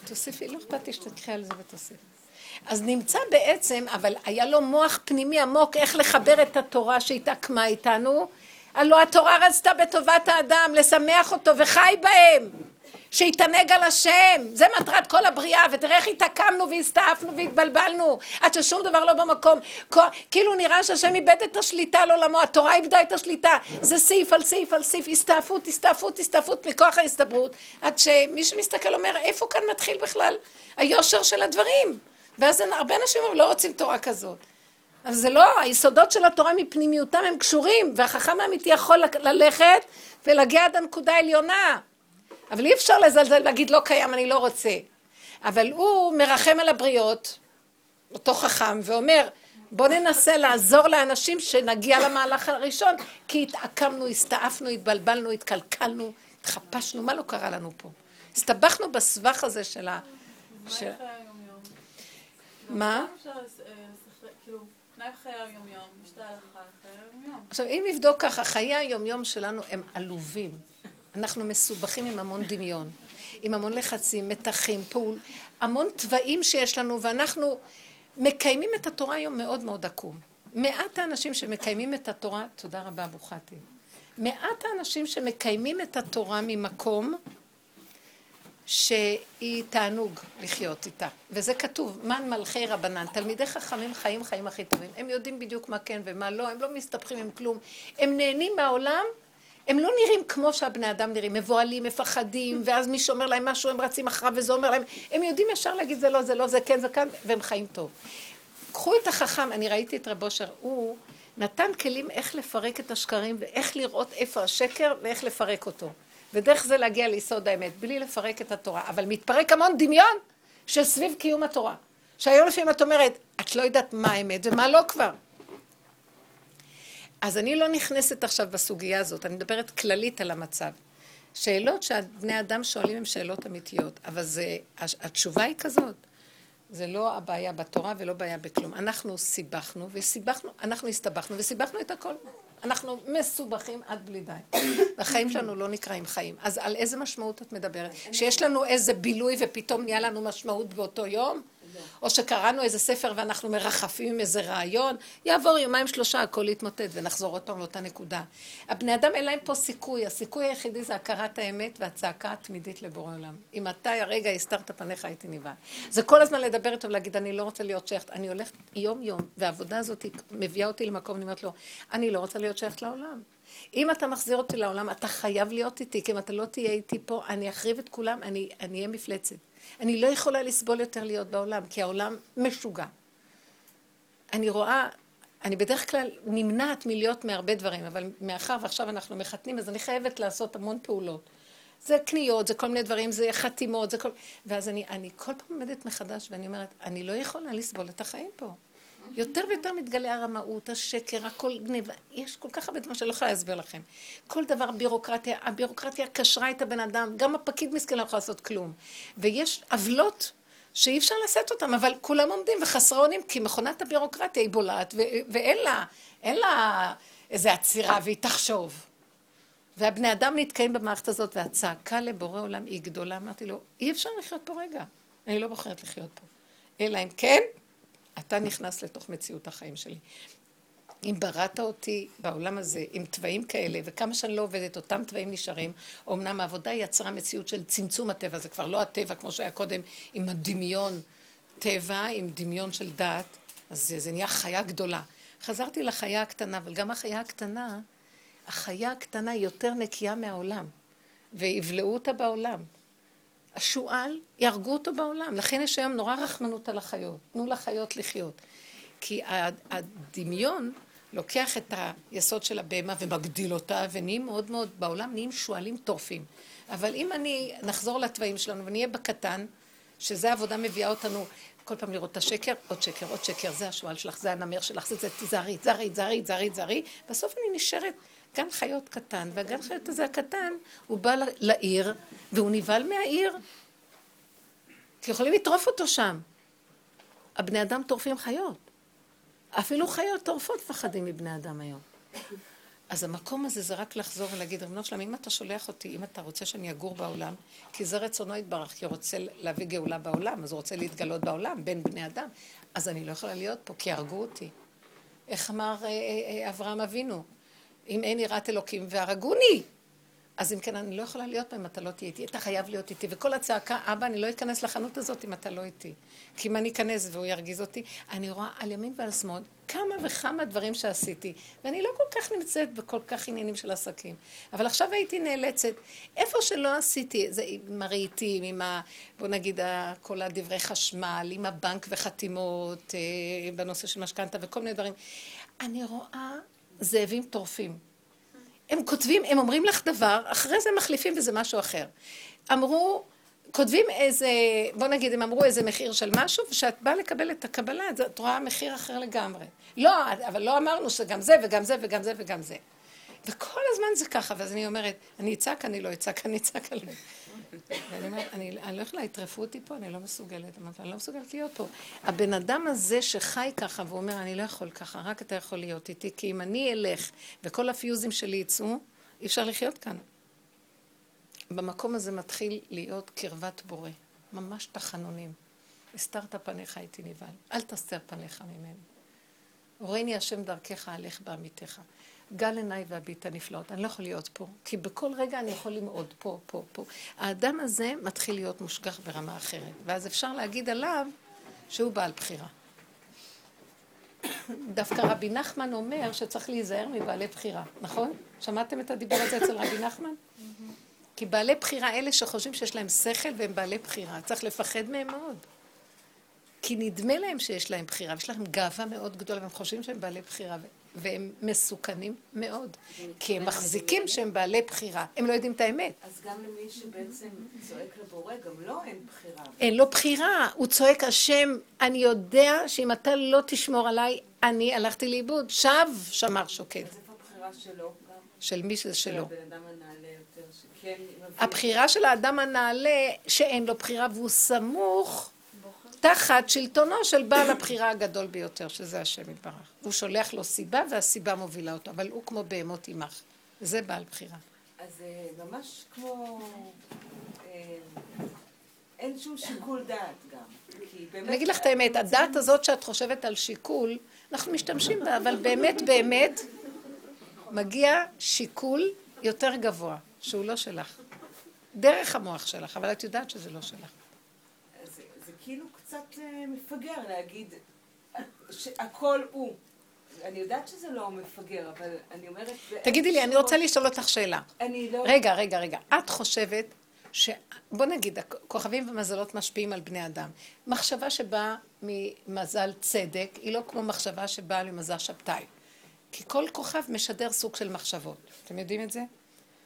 S1: תוסיפי, לא אכפת לי שתקחי על זה ותוסיפי. אז נמצא בעצם, אבל היה לו מוח פנימי עמוק איך לחבר את התורה שהתעקמה איתנו. הלוא התורה רצתה בטובת האדם, לשמח אותו וחי בהם. שיתענג על השם, זה מטרת כל הבריאה, ותראה איך התעקמנו והסתעפנו והתבלבלנו, עד ששום דבר לא במקום, כאילו נראה שהשם איבד את השליטה על עולמו, התורה איבדה את השליטה, זה סעיף על סעיף על סעיף, הסתעפות, הסתעפות, הסתעפות מכוח ההסתברות, עד שמי שמסתכל אומר, איפה כאן מתחיל בכלל היושר של הדברים? ואז הרבה אנשים לא רוצים תורה כזאת. אז זה לא, היסודות של התורה מפנימיותם הם קשורים, והחכם האמיתי יכול ללכת ולהגיע עד הנקודה העליונה. אבל אי אפשר לזלזל ולהגיד לא קיים, אני לא רוצה. אבל הוא מרחם על הבריות, אותו חכם, ואומר, בוא ננסה לעזור לאנשים שנגיע למהלך הראשון, כי התעקמנו, הסתעפנו, התבלבלנו, התקלקלנו, התחפשנו, מה לא קרה לנו פה? הסתבכנו בסבך הזה של ה... ש... מה? עכשיו, אם נבדוק ככה, חיי היומיום שלנו הם עלובים. אנחנו מסובכים עם המון דמיון, עם המון לחצים, מתחים, פעול, המון תוואים שיש לנו, ואנחנו מקיימים את התורה היום מאוד מאוד עקום. מעט האנשים שמקיימים את התורה, תודה רבה, ברוכתי. מעט האנשים שמקיימים את התורה ממקום שהיא תענוג לחיות איתה. וזה כתוב, מן מלכי רבנן. תלמידי חכמים חיים חיים הכי טובים. הם יודעים בדיוק מה כן ומה לא, הם לא מסתבכים עם כלום. הם נהנים מהעולם, הם לא נראים כמו שהבני אדם נראים, מבוהלים, מפחדים, ואז מישהו אומר להם משהו, הם רצים אחריו וזה אומר להם, הם יודעים ישר להגיד זה לא, זה לא, זה כן, זה כאן, והם חיים טוב. קחו את החכם, אני ראיתי את רב אושר, הוא נתן כלים איך לפרק את השקרים ואיך לראות איפה השקר ואיך לפרק אותו. ודרך זה להגיע ליסוד האמת, בלי לפרק את התורה. אבל מתפרק המון דמיון של סביב קיום התורה. שהיום לפעמים את אומרת, את לא יודעת מה האמת ומה לא כבר. אז אני לא נכנסת עכשיו בסוגיה הזאת, אני מדברת כללית על המצב. שאלות שהבני אדם שואלים הן שאלות אמיתיות, אבל זה, התשובה היא כזאת. זה לא הבעיה בתורה ולא בעיה בכלום. אנחנו סיבכנו וסיבכנו, אנחנו הסתבכנו וסיבכנו את הכל. אנחנו מסובכים עד בלי די. החיים שלנו לא נקראים חיים. אז על איזה משמעות את מדברת? שיש לנו איזה בילוי ופתאום נהיה לנו משמעות באותו יום? או שקראנו איזה ספר ואנחנו מרחפים עם איזה רעיון, יעבור יומיים שלושה הכל יתמוטט ונחזור עוד פעם לאותה נקודה. הבני אדם אין להם פה סיכוי, הסיכוי היחידי זה הכרת האמת והצעקה התמידית לבורא עולם. אם אתה הרגע הסתרת פניך הייתי נבהל. זה כל הזמן לדבר איתו ולהגיד אני לא רוצה להיות שייכת, אני הולכת יום יום והעבודה הזאת מביאה אותי למקום, אני אומרת לו, אני לא רוצה להיות שייכת לעולם. אם אתה מחזיר אותי לעולם, אתה חייב להיות איתי, כי אם אתה לא תהיה איתי פה, אני אחריב את כולם, אני אהיה מפלצת. אני לא יכולה לסבול יותר להיות בעולם, כי העולם משוגע. אני רואה, אני בדרך כלל נמנעת מלהיות מהרבה דברים, אבל מאחר ועכשיו אנחנו מחתנים, אז אני חייבת לעשות המון פעולות. זה קניות, זה כל מיני דברים, זה חתימות, זה כל... ואז אני, אני כל פעם עומדת מחדש ואני אומרת, אני לא יכולה לסבול את החיים פה. יותר ויותר מתגלה הרמאות, השקר, הכל גניבה. יש כל כך הרבה דברים שאני לא יכולה להסביר לכם. כל דבר בירוקרטיה, הבירוקרטיה קשרה את הבן אדם, גם הפקיד מסכן לא יכול לעשות כלום. ויש עוולות שאי אפשר לשאת אותן, אבל כולם עומדים וחסרי אונים, כי מכונת הבירוקרטיה היא בולעת, ואין לה, אין לה איזה עצירה והיא תחשוב. והבני אדם נתקעים במערכת הזאת, והצעקה לבורא עולם היא גדולה. אמרתי לו, אי אפשר לחיות פה רגע. אני לא בוחרת לחיות פה. אלא אם כן, אתה נכנס לתוך מציאות החיים שלי. אם בראת אותי בעולם הזה עם תוואים כאלה, וכמה שאני לא עובדת, אותם תוואים נשארים, אמנם העבודה יצרה מציאות של צמצום הטבע, זה כבר לא הטבע כמו שהיה קודם, עם הדמיון טבע, עם דמיון של דעת, אז זה, זה נהיה חיה גדולה. חזרתי לחיה הקטנה, אבל גם החיה הקטנה, החיה הקטנה היא יותר נקייה מהעולם, ויבלעו אותה בעולם. השועל, יהרגו אותו בעולם. לכן יש היום נורא רחמנות על החיות. תנו לחיות לחיות. כי הדמיון לוקח את היסוד של הבהמה ומגדיל אותה, ונהיים מאוד מאוד, בעולם נהיים שועלים טורפים. אבל אם אני, נחזור לתוואים שלנו ונהיה בקטן, שזה עבודה מביאה אותנו כל פעם לראות את השקר, עוד שקר, עוד שקר, זה השועל שלך, זה הנמר שלך, זה זה, תיזהרי, תיזהרי, תיזהרי, תיזהרי, בסוף אני נשארת גן חיות קטן, והגן חיות הזה הקטן, הוא בא לעיר, והוא נבהל מהעיר. כי יכולים לטרוף אותו שם. הבני אדם טורפים חיות. אפילו חיות טורפות פחדים מבני אדם היום. אז המקום הזה זה רק לחזור ולהגיד, רבנו שלם, אם אתה שולח אותי, אם אתה רוצה שאני אגור בעולם, כי זה רצונו יתברך, כי הוא רוצה להביא גאולה בעולם, אז הוא רוצה להתגלות בעולם, בין בני אדם, אז אני לא יכולה להיות פה, כי הרגו אותי. איך אמר אה, אה, אה, אברהם אבינו? אם אין יראת אלוקים והרגוני. אז אם כן, אני לא יכולה להיות פה אם אתה לא תהיה איתי, אתה חייב להיות איתי. וכל הצעקה, אבא, אני לא אכנס לחנות הזאת אם אתה לא איתי. כי אם אני אכנס והוא ירגיז אותי, אני רואה על ימין ועל שמאל כמה וכמה דברים שעשיתי, ואני לא כל כך נמצאת בכל כך עניינים של עסקים. אבל עכשיו הייתי נאלצת, איפה שלא עשיתי, זה עם הרהיטים, עם ה... בוא נגיד, כל הדברי חשמל, עם הבנק וחתימות, אה, בנושא של משכנתה וכל מיני דברים. אני רואה זאבים טורפים. הם כותבים, הם אומרים לך דבר, אחרי זה מחליפים וזה משהו אחר. אמרו, כותבים איזה, בוא נגיד, הם אמרו איזה מחיר של משהו, וכשאת באה לקבל את הקבלה, את רואה מחיר אחר לגמרי. לא, אבל לא אמרנו שגם זה וגם זה וגם זה וגם זה. וכל הזמן זה ככה, ואז אני אומרת, אני אצעק, אני לא אצעק, אני אצעק עליהם. ואני אומרת, אני, לא יכולה, יטרפו אותי פה, אני לא מסוגלת, אני לא מסוגלת להיות פה. הבן אדם הזה שחי ככה ואומר, אני לא יכול ככה, רק אתה יכול להיות איתי, כי אם אני אלך וכל הפיוזים שלי יצאו, אי אפשר לחיות כאן. במקום הזה מתחיל להיות קרבת בורא, ממש תחנונים. הסתרת פניך הייתי נבהל, אל תסתר פניך ממני. הורני השם דרכך, הלך בעמיתך. גל עיניי והביט הנפלאות, אני לא יכול להיות פה, כי בכל רגע אני יכול למעוד פה, פה, פה. האדם הזה מתחיל להיות מושגח ברמה אחרת, ואז אפשר להגיד עליו שהוא בעל בחירה. דווקא רבי נחמן אומר שצריך להיזהר מבעלי בחירה, נכון? שמעתם את הדיבור הזה אצל רבי נחמן? כי בעלי בחירה, אלה שחושבים שיש להם שכל והם בעלי בחירה, צריך לפחד מהם מאוד. כי נדמה להם שיש להם בחירה, ויש להם גאווה מאוד גדולה, והם חושבים שהם בעלי בחירה, והם מסוכנים מאוד. כי הם מחזיקים שהם בעלי בחירה, הם לא יודעים את האמת.
S4: אז גם למי שבעצם צועק לבורא, גם לו אין בחירה.
S1: אין לו בחירה, הוא צועק השם, אני יודע שאם אתה לא תשמור עליי, אני הלכתי לאיבוד. שב, שמר שוקד.
S4: אז איפה הבחירה שלו גם?
S1: של מי שזה
S4: של
S1: שלו. הבחירה של האדם הנעלה, שאין לו בחירה והוא סמוך תחת שלטונו של בעל הבחירה הגדול ביותר, שזה השם יתברך. הוא שולח לו סיבה והסיבה מובילה אותו, אבל הוא כמו בהמות עמך. זה בעל בחירה.
S4: אז אה, ממש כמו... אה, אין שום שיקול דעת גם.
S1: אני אגיד לך את האמת, הדעת הזאת שאת חושבת על שיקול, אנחנו משתמשים בה, אבל באמת באמת מגיע שיקול יותר גבוה, שהוא לא שלך. דרך המוח שלך, אבל את יודעת שזה לא שלך.
S4: קצת אה, מפגר להגיד שהכל הוא. אני יודעת שזה לא מפגר, אבל אני אומרת...
S1: תגידי לי, אני רוצה לשאול אותך שאלה.
S4: אני לא...
S1: רגע, רגע, רגע. את חושבת ש... בוא נגיד, כוכבים ומזלות משפיעים על בני אדם. מחשבה שבאה ממזל צדק, היא לא כמו מחשבה שבאה ממזל שבתאי. כי כל כוכב משדר סוג של מחשבות. אתם יודעים את זה?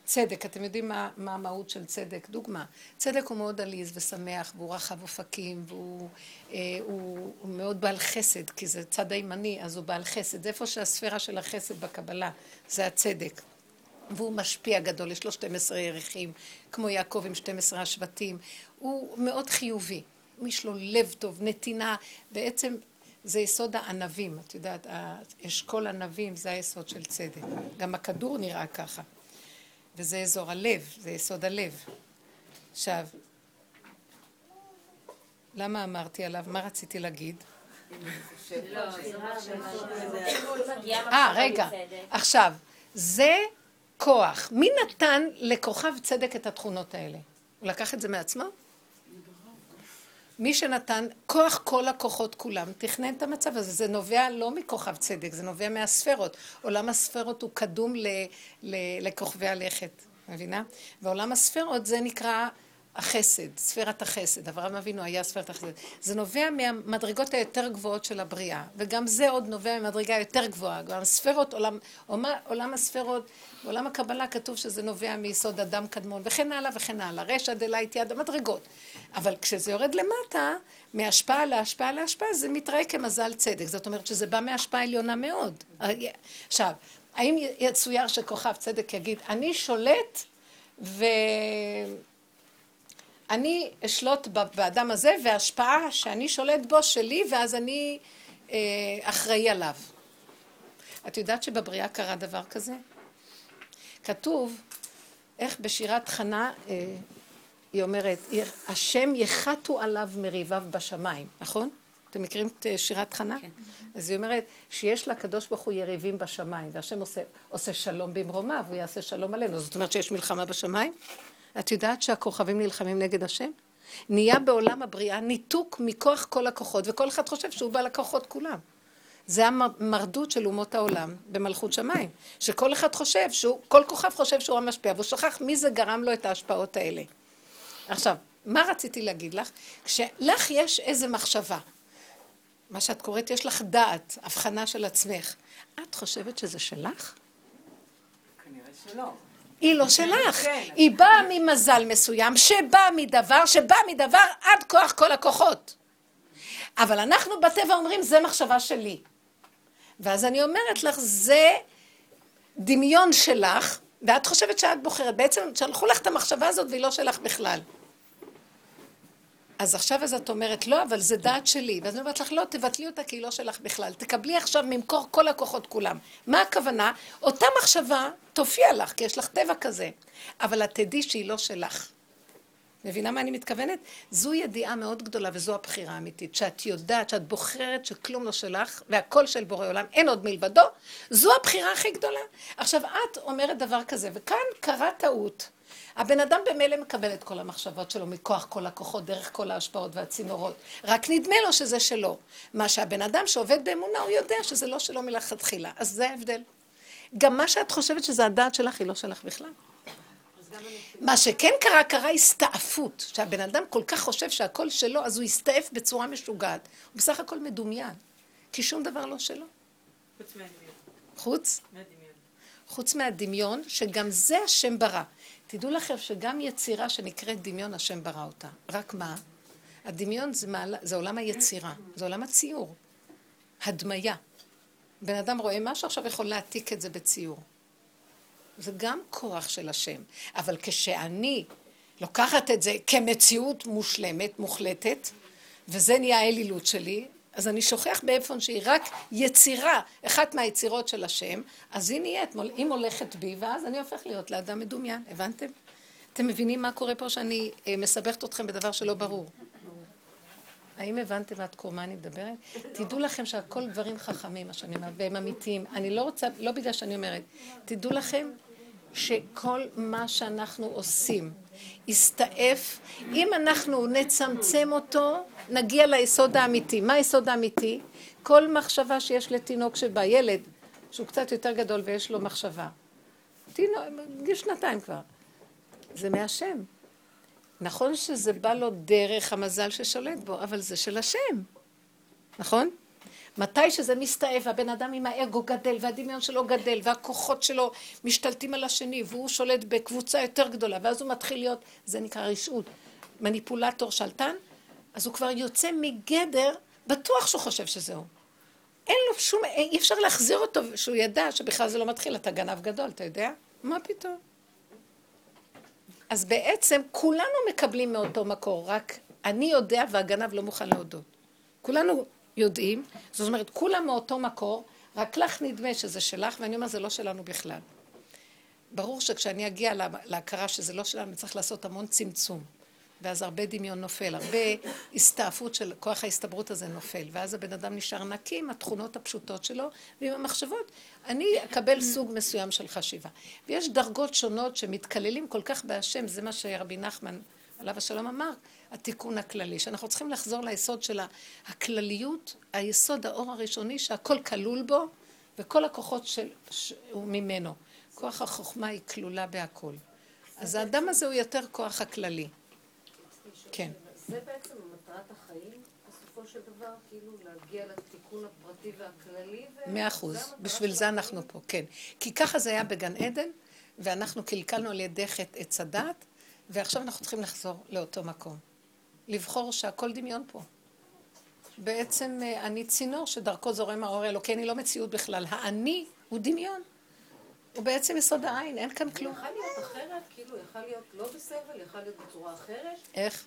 S1: צדק, אתם יודעים מה, מה המהות של צדק? דוגמה, צדק הוא מאוד עליז ושמח, והוא רחב אופקים, והוא אה, הוא, הוא מאוד בעל חסד, כי זה צד הימני, אז הוא בעל חסד. זה איפה שהספירה של החסד בקבלה, זה הצדק. והוא משפיע גדול, יש לו 12 ירחים, כמו יעקב עם 12 השבטים. הוא מאוד חיובי, יש לו לב טוב, נתינה, בעצם זה יסוד הענבים, את יודעת, אשכול ענבים זה היסוד של צדק. גם הכדור נראה ככה. וזה אזור הלב, זה יסוד הלב. עכשיו, למה אמרתי עליו? מה רציתי להגיד? אה, רגע. עכשיו, זה כוח. מי נתן לכוכב צדק את התכונות האלה? הוא לקח את זה מעצמו? מי שנתן, כוח כל הכוחות כולם, תכנן את המצב הזה. זה נובע לא מכוכב צדק, זה נובע מהספרות. עולם הספרות הוא קדום ל, ל, לכוכבי הלכת, מבינה? ועולם הספרות זה נקרא החסד, ספירת החסד. אברהם אבינו היה ספירת החסד. זה נובע מהמדרגות היותר גבוהות של הבריאה, וגם זה עוד נובע ממדרגה יותר גבוהה. גם הספירות, עולם, עולם הספירות, בעולם הקבלה כתוב שזה נובע מיסוד אדם קדמון, וכן הלאה וכן הלאה. רשע דלית יד המדרגות. אבל כשזה יורד למטה, מהשפעה להשפעה להשפעה, זה מתראה כמזל צדק. זאת אומרת שזה בא מהשפעה עליונה מאוד. עכשיו, האם יצויר שכוכב צדק יגיד, אני שולט ו... אני אשלוט באדם הזה, וההשפעה שאני שולט בו שלי, ואז אני אה, אחראי עליו. את יודעת שבבריאה קרה דבר כזה? כתוב, איך בשירת חנה, אה, היא אומרת, השם יחתו עליו מריביו בשמיים, נכון? אתם מכירים את אה, שירת חנה? כן. אז היא אומרת שיש לקדוש ברוך הוא יריבים בשמיים, והשם עושה, עושה שלום במרומיו, הוא יעשה שלום עלינו. זאת אומרת שיש מלחמה בשמיים? את יודעת שהכוכבים נלחמים נגד השם? נהיה בעולם הבריאה ניתוק מכוח כל הכוחות, וכל אחד חושב שהוא בעל הכוחות כולם. זה המרדות של אומות העולם במלכות שמיים. שכל אחד חושב שהוא, כל כוכב חושב שהוא המשפיע, והוא שכח מי זה גרם לו את ההשפעות האלה. עכשיו, מה רציתי להגיד לך? כשלך יש איזה מחשבה, מה שאת קוראת, יש לך דעת, הבחנה של עצמך, את חושבת שזה שלך?
S4: כנראה שלא.
S1: היא לא שלך, כן. היא באה ממזל מסוים, שבא מדבר, שבא מדבר עד כוח כל הכוחות. אבל אנחנו בטבע אומרים, זה מחשבה שלי. ואז אני אומרת לך, זה דמיון שלך, ואת חושבת שאת בוחרת. בעצם שלחו לך את המחשבה הזאת והיא לא שלך בכלל. אז עכשיו אז את אומרת, לא, אבל זה דעת שלי. ואז אני אומרת לך, לא, תבטלי אותה כי היא לא שלך בכלל. תקבלי עכשיו ממקור כל הכוחות כולם. מה הכוונה? אותה מחשבה תופיע לך, כי יש לך טבע כזה. אבל את תדעי שהיא לא שלך. מבינה מה אני מתכוונת? זו ידיעה מאוד גדולה וזו הבחירה האמיתית. שאת יודעת, שאת בוחרת שכלום לא שלך והכל של בורא עולם, אין עוד מלבדו, זו הבחירה הכי גדולה. עכשיו את אומרת דבר כזה, וכאן קרה טעות. הבן אדם במילא מקבל את כל המחשבות שלו מכוח כל הכוחות, דרך כל ההשפעות והצינורות. רק נדמה לו שזה שלו. מה שהבן אדם שעובד באמונה, הוא יודע שזה לא שלו מלכתחילה. אז זה ההבדל. גם מה שאת חושבת שזה הדעת שלך, היא לא שלך בכלל. מה שכן קרה, קרה הסתעפות. שהבן אדם כל כך חושב שהכל שלו, אז הוא הסתעף בצורה משוגעת. הוא בסך הכל מדומיין. כי שום דבר לא שלו.
S5: חוץ מהדמיון.
S1: חוץ?
S5: מהדמיון.
S1: חוץ מהדמיון, שגם זה השם ברא. תדעו לכם שגם יצירה שנקראת דמיון, השם ברא אותה. רק מה? הדמיון זה, מעלה, זה עולם היצירה, זה עולם הציור. הדמיה. בן אדם רואה משהו, עכשיו יכול להעתיק את זה בציור. זה גם כוח של השם. אבל כשאני לוקחת את זה כמציאות מושלמת, מוחלטת, וזה נהיה האלילות שלי, אז אני שוכח באיפה שהיא רק יצירה, אחת מהיצירות של השם, אז היא נהיית, היא מולכת בי, ואז אני הופך להיות לאדם מדומיין, הבנתם? אתם מבינים מה קורה פה שאני אה, מסבכת אתכם בדבר שלא ברור? האם הבנתם עד כה מה אני מדברת? תדעו לכם שהכל דברים חכמים, מה שאני אומרת, והם אמיתיים. אני לא רוצה, לא בגלל שאני אומרת, תדעו לכם שכל מה שאנחנו עושים יסתעף, אם אנחנו נצמצם אותו, נגיע ליסוד האמיתי. מה היסוד האמיתי? כל מחשבה שיש לתינוק שבא, ילד, שהוא קצת יותר גדול ויש לו מחשבה. תינוק, גיל שנתיים כבר. זה מהשם. נכון שזה בא לו דרך המזל ששולט בו, אבל זה של השם. נכון? מתי שזה מסתעף והבן אדם עם האגו גדל והדמיון שלו גדל והכוחות שלו משתלטים על השני והוא שולט בקבוצה יותר גדולה ואז הוא מתחיל להיות, זה נקרא רשעות, מניפולטור שלטן, אז הוא כבר יוצא מגדר, בטוח שהוא חושב שזהו. אין לו שום, אי אפשר להחזיר אותו שהוא ידע שבכלל זה לא מתחיל, אתה גנב גדול, אתה יודע? מה פתאום? אז בעצם כולנו מקבלים מאותו מקור, רק אני יודע והגנב לא מוכן להודות. כולנו יודעים, זאת אומרת, כולם מאותו מקור, רק לך נדמה שזה שלך, ואני אומרת, זה לא שלנו בכלל. ברור שכשאני אגיע להכרה שזה לא שלנו, צריך לעשות המון צמצום. ואז הרבה דמיון נופל, הרבה הסתעפות של כוח ההסתברות הזה נופל, ואז הבן אדם נשאר נקי עם התכונות הפשוטות שלו ועם המחשבות. אני אקבל סוג מסוים של חשיבה. ויש דרגות שונות שמתקללים כל כך בהשם, זה מה שרבי נחמן עליו השלום אמר, התיקון הכללי, שאנחנו צריכים לחזור ליסוד של הכלליות, היסוד האור הראשוני שהכל כלול בו, וכל הכוחות של, הוא ממנו. כוח החוכמה היא כלולה בהכל. אז האדם הזה הוא יותר כוח הכללי. כן.
S3: זה בעצם מטרת החיים, בסופו של דבר, כאילו להגיע לתיקון הפרטי והכללי.
S1: מאה אחוז, בשביל זה אנחנו פה, כן. כי ככה זה היה בגן עדן, ואנחנו קלקלנו על ידי חטא עץ הדת, ועכשיו אנחנו צריכים לחזור לאותו מקום. לבחור שהכל דמיון פה. בעצם אה, אני צינור שדרכו זורם האור האלוקי, אני לא מציאות בכלל. האני הוא דמיון. הוא בעצם יסוד העין, אין כאן כלום.
S3: יכול להיות אחרת, כאילו, יכול להיות לא בסבל, יכול להיות בצורה אחרת.
S1: איך?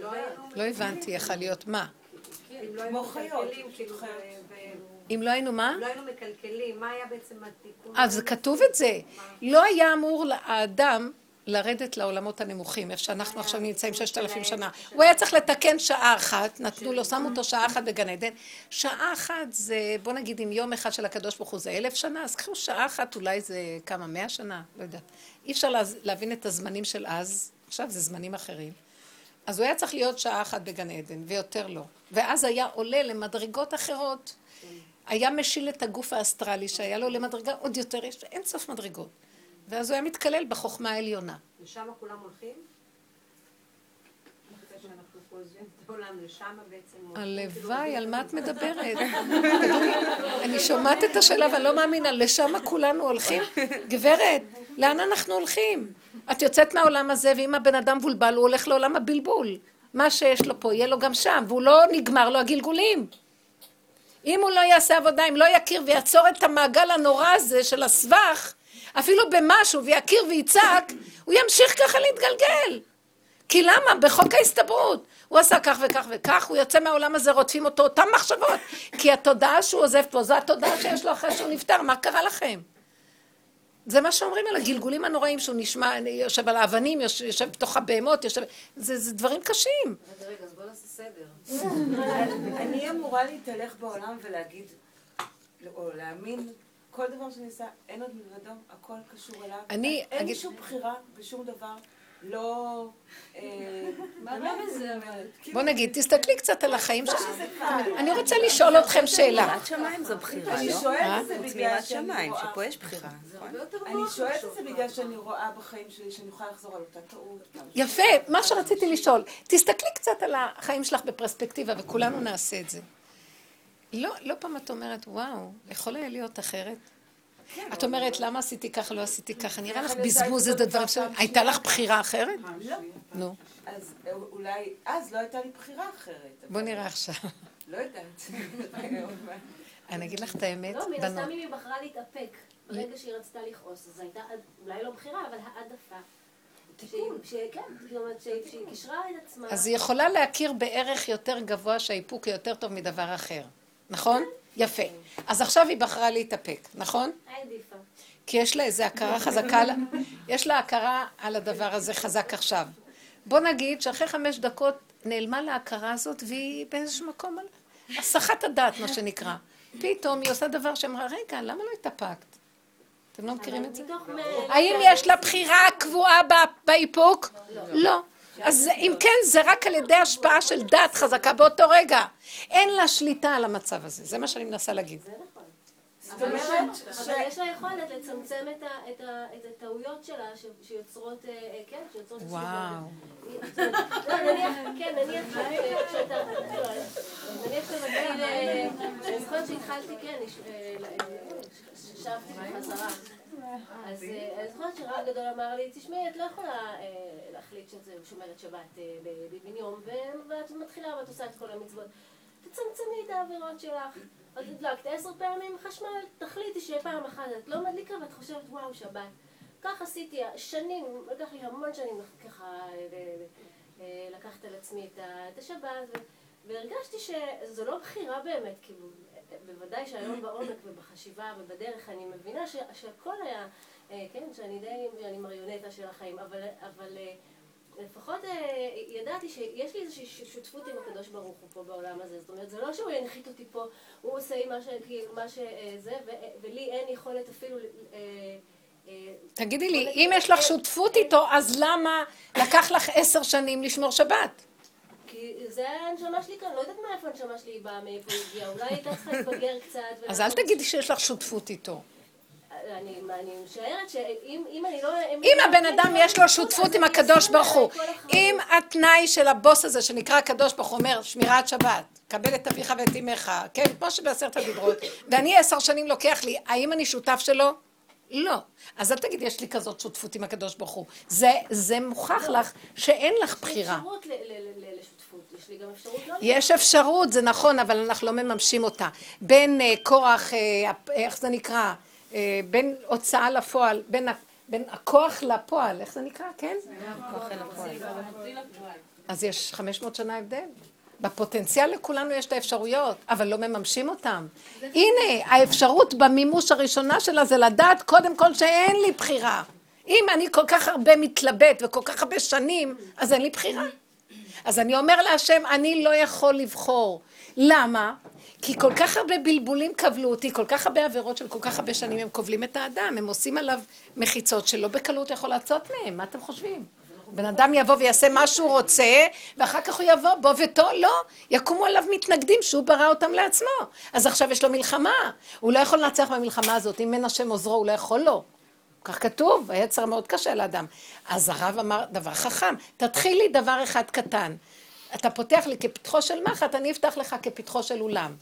S3: לא,
S1: לא הבנתי, יכול להיות מה?
S4: כמו חיות.
S3: כאילו,
S1: אם לא היינו מה?
S3: לא היינו מקלקלים, מה היה בעצם התיקון?
S1: אז זה כתוב את זה. לא היה אמור האדם לרדת לעולמות הנמוכים, איפה שאנחנו עכשיו נמצאים ששת אלפים שנה. הוא היה צריך לתקן שעה אחת, נתנו לו, שמו אותו שעה אחת בגן עדן. שעה אחת זה, בוא נגיד, אם יום אחד של הקדוש ברוך הוא זה אלף שנה, אז קחו שעה אחת, אולי זה כמה, מאה שנה? לא יודעת. אי אפשר להבין את הזמנים של אז, עכשיו זה זמנים אחרים. אז הוא היה צריך להיות שעה אחת בגן עדן, ויותר לא. ואז היה עולה למדרגות אחרות. היה משיל את הגוף האסטרלי שהיה לו למדרגה עוד יותר, יש אין סוף מדרגות. ואז הוא היה מתקלל בחוכמה העליונה.
S3: לשם כולם הולכים?
S1: הלוואי, על מה את מדברת? אני שומעת את השאלה ואני לא מאמינה, לשם כולנו הולכים? גברת, לאן אנחנו הולכים? את יוצאת מהעולם הזה, ואם הבן אדם מבולבל, הוא הולך לעולם הבלבול. מה שיש לו פה, יהיה לו גם שם, והוא לא נגמר לו הגלגולים. אם הוא לא יעשה עבודה, אם לא יכיר ויעצור את המעגל הנורא הזה של הסבך, אפילו במשהו, ויכיר ויצעק, הוא ימשיך ככה להתגלגל. כי למה? בחוק ההסתברות. הוא עשה כך וכך וכך, הוא יוצא מהעולם הזה, רודפים אותו אותן מחשבות. כי התודעה שהוא עוזב פה, זו התודעה שיש לו אחרי שהוא נפטר, מה קרה לכם? זה מה שאומרים על הגלגולים הנוראים שהוא נשמע, יושב על האבנים, יושב, יושב בתוך הבהמות, יושב... זה, זה דברים קשים.
S3: רגע, רגע, אז בוא נעשה סדר.
S4: אני אמורה להתהלך בעולם ולהגיד, או להאמין, כל דבר שאני עושה, אין עוד מלבדו, הכל קשור אליו.
S1: אני
S4: אין לי
S1: אגיד-
S4: שום בחירה בשום דבר, לא... אה, אני כאילו,
S1: בוא נגיד, תסתכלי קצת על החיים שלך.
S4: שזה קל.
S1: אני רוצה לשאול אתכם שאלה.
S2: יראת שמיים זו בחירה,
S4: אני
S2: לא?
S4: שואלת את זה
S2: חוץ
S4: בגלל שאני
S2: שמיים,
S4: רואה...
S2: שפה יש בחירה. נכון?
S3: הרבה יותר
S4: אני
S3: נוח
S4: שואלת את זה בגלל. שאני רואה בחיים שלי שאני יכולה לחזור על אותה טעות.
S1: יפה, מה שרציתי לשאול, תסתכלי קצת על החיים שלך בפרספקטיבה, וכולנו נעשה את זה. לא, לא פעם את אומרת, וואו, יכול היה להיות אחרת? את אומרת, למה עשיתי ככה, לא עשיתי ככה? נראה לך בזבוז
S4: את
S1: איזה
S4: אותו
S1: דברים
S4: דבר
S1: של...
S4: פעם
S1: הייתה? לך בחירה אחרת?
S4: לא.
S1: נו,
S4: אז אה, אולי, אז לא הייתה לי בחירה אחרת.
S1: בוא נראה עכשיו.
S4: לא יודעת.
S1: אני אגיד לך את האמת,
S5: לא, מן. הסתם אם היא בחרה להתאפק ברגע שהיא רצתה לכעוס, אז הייתה אולי לא בחירה, אבל העדפה. כן, שהיא קישרה את עצמה.
S1: אז היא יכולה להכיר בערך יותר גבוה שהאיפוק יותר טוב מדבר אחר, נכון? יפה. אז עכשיו היא בחרה להתאפק, נכון? כי יש לה איזו הכרה חזקה, יש לה הכרה על הדבר הזה חזק עכשיו. בוא נגיד שאחרי חמש דקות נעלמה לה ההכרה הזאת והיא באיזשהו מקום על הסחת הדעת, מה שנקרא. פתאום היא עושה דבר שאמרה, רגע, למה לא התאפקת? אתם לא מכירים את זה? האם יש לה בחירה קבועה באיפוק? לא. אז אם כן, זה רק על ידי השפעה של דת חזקה באותו רגע. אין לה שליטה על המצב הזה, זה מה שאני מנסה להגיד.
S5: נכון. אבל. יש לה יכולת לצמצם את הטעויות שלה שיוצרות, אה, אה, כן, שיוצרות...
S1: וואו.
S5: לא, נניח, כן, נניח שאת- שאתה, נניח שאתה מתחיל, אה, אני זוכרת שהתחלתי, כן, לש- אה, אה, ששבתי בחזרה. אז אה, אני זוכרת שרב גדול אמר לי, תשמעי, את לא יכולה אה, להחליט שאת שומרת שבת אה, בבן יום, ואת מתחילה ואת עושה את כל המצוות. תצמצמי את העבירות שלך. את הדלקת עשר פעמים חשמל, תחליטי שפעם אחת את לא מדליקה ואת חושבת, וואו, שבת. כך עשיתי שנים, לקח לי המון שנים ככה לקחת על עצמי את השבת, והרגשתי שזו לא בחירה באמת, כאילו, בוודאי שהיום בעומק ובחשיבה ובדרך אני מבינה ש- שהכל היה, אה, כן, שאני די, אני מריונטה של החיים, אבל, אבל אה, לפחות אה, ידעתי שיש לי איזושהי שותפות עם הקדוש ברוך הוא פה בעולם הזה. זאת אומרת, זה לא שהוא ינחית אותי פה, הוא עושה מה ש... מה שזה, ו- ולי אין יכולת אפילו...
S1: תגידי לי, אם יש לך שותפות איתו, אז למה לקח לך עשר שנים לשמור שבת?
S5: כי זה הנשמה שלי כאן, לא יודעת מאיפה הנשמה שלי באה, מאיפה היא הגיעה, אולי הייתה צריכה להתבגר קצת.
S1: אז אל תגידי שיש לך שותפות איתו.
S5: אני, אני משערת שאם אם אני לא...
S1: אם הבן אדם יש לו שותפות עם הקדוש ברוך הוא, אם התנאי של הבוס הזה שנקרא הקדוש ברוך הוא אומר שמירת שבת, קבל את אביך ואת אמך, כן, כמו שבעשרת הדיברות, ואני עשר שנים לוקח לי, האם אני שותף שלו? לא. אז אל תגיד, יש לי כזאת שותפות עם הקדוש ברוך הוא. זה, זה מוכח לך שאין לך בחירה.
S5: אפשרות ל- לשותפות, יש לי גם אפשרות לא...
S1: יש אפשרות, זה נכון, אבל אנחנו לא מממשים אותה. בין אה, כוח, אה, הפ- איך זה נקרא? אה, בין הוצאה לפועל, בין, בין הכוח לפועל, איך זה נקרא? כן? אז יש 500 שנה הבדל. בפוטנציאל לכולנו יש את האפשרויות, אבל לא מממשים אותם. הנה, האפשרות במימוש הראשונה שלה זה לדעת קודם כל שאין לי בחירה. אם אני כל כך הרבה מתלבט וכל כך הרבה שנים, אז אין לי בחירה. אז אני אומר להשם, אני לא יכול לבחור. למה? כי כל כך הרבה בלבולים כבלו אותי, כל כך הרבה עבירות של כל כך הרבה שנים, הם כובלים את האדם, הם עושים עליו מחיצות שלא בקלות יכול לעשות מהם, מה אתם חושבים? בן אדם יבוא ויעשה מה שהוא רוצה, ואחר כך הוא יבוא, בוא ותו, לא, יקומו עליו מתנגדים שהוא ברא אותם לעצמו. אז עכשיו יש לו מלחמה, הוא לא יכול לנצח במלחמה הזאת, אם אין השם עוזרו הוא לא יכול לו. כך כתוב, היצר מאוד קשה לאדם. אז הרב אמר דבר חכם, תתחיל לי דבר אחד קטן. אתה פותח לי כפתחו של מחט, אני אפתח לך כפתחו של אולם.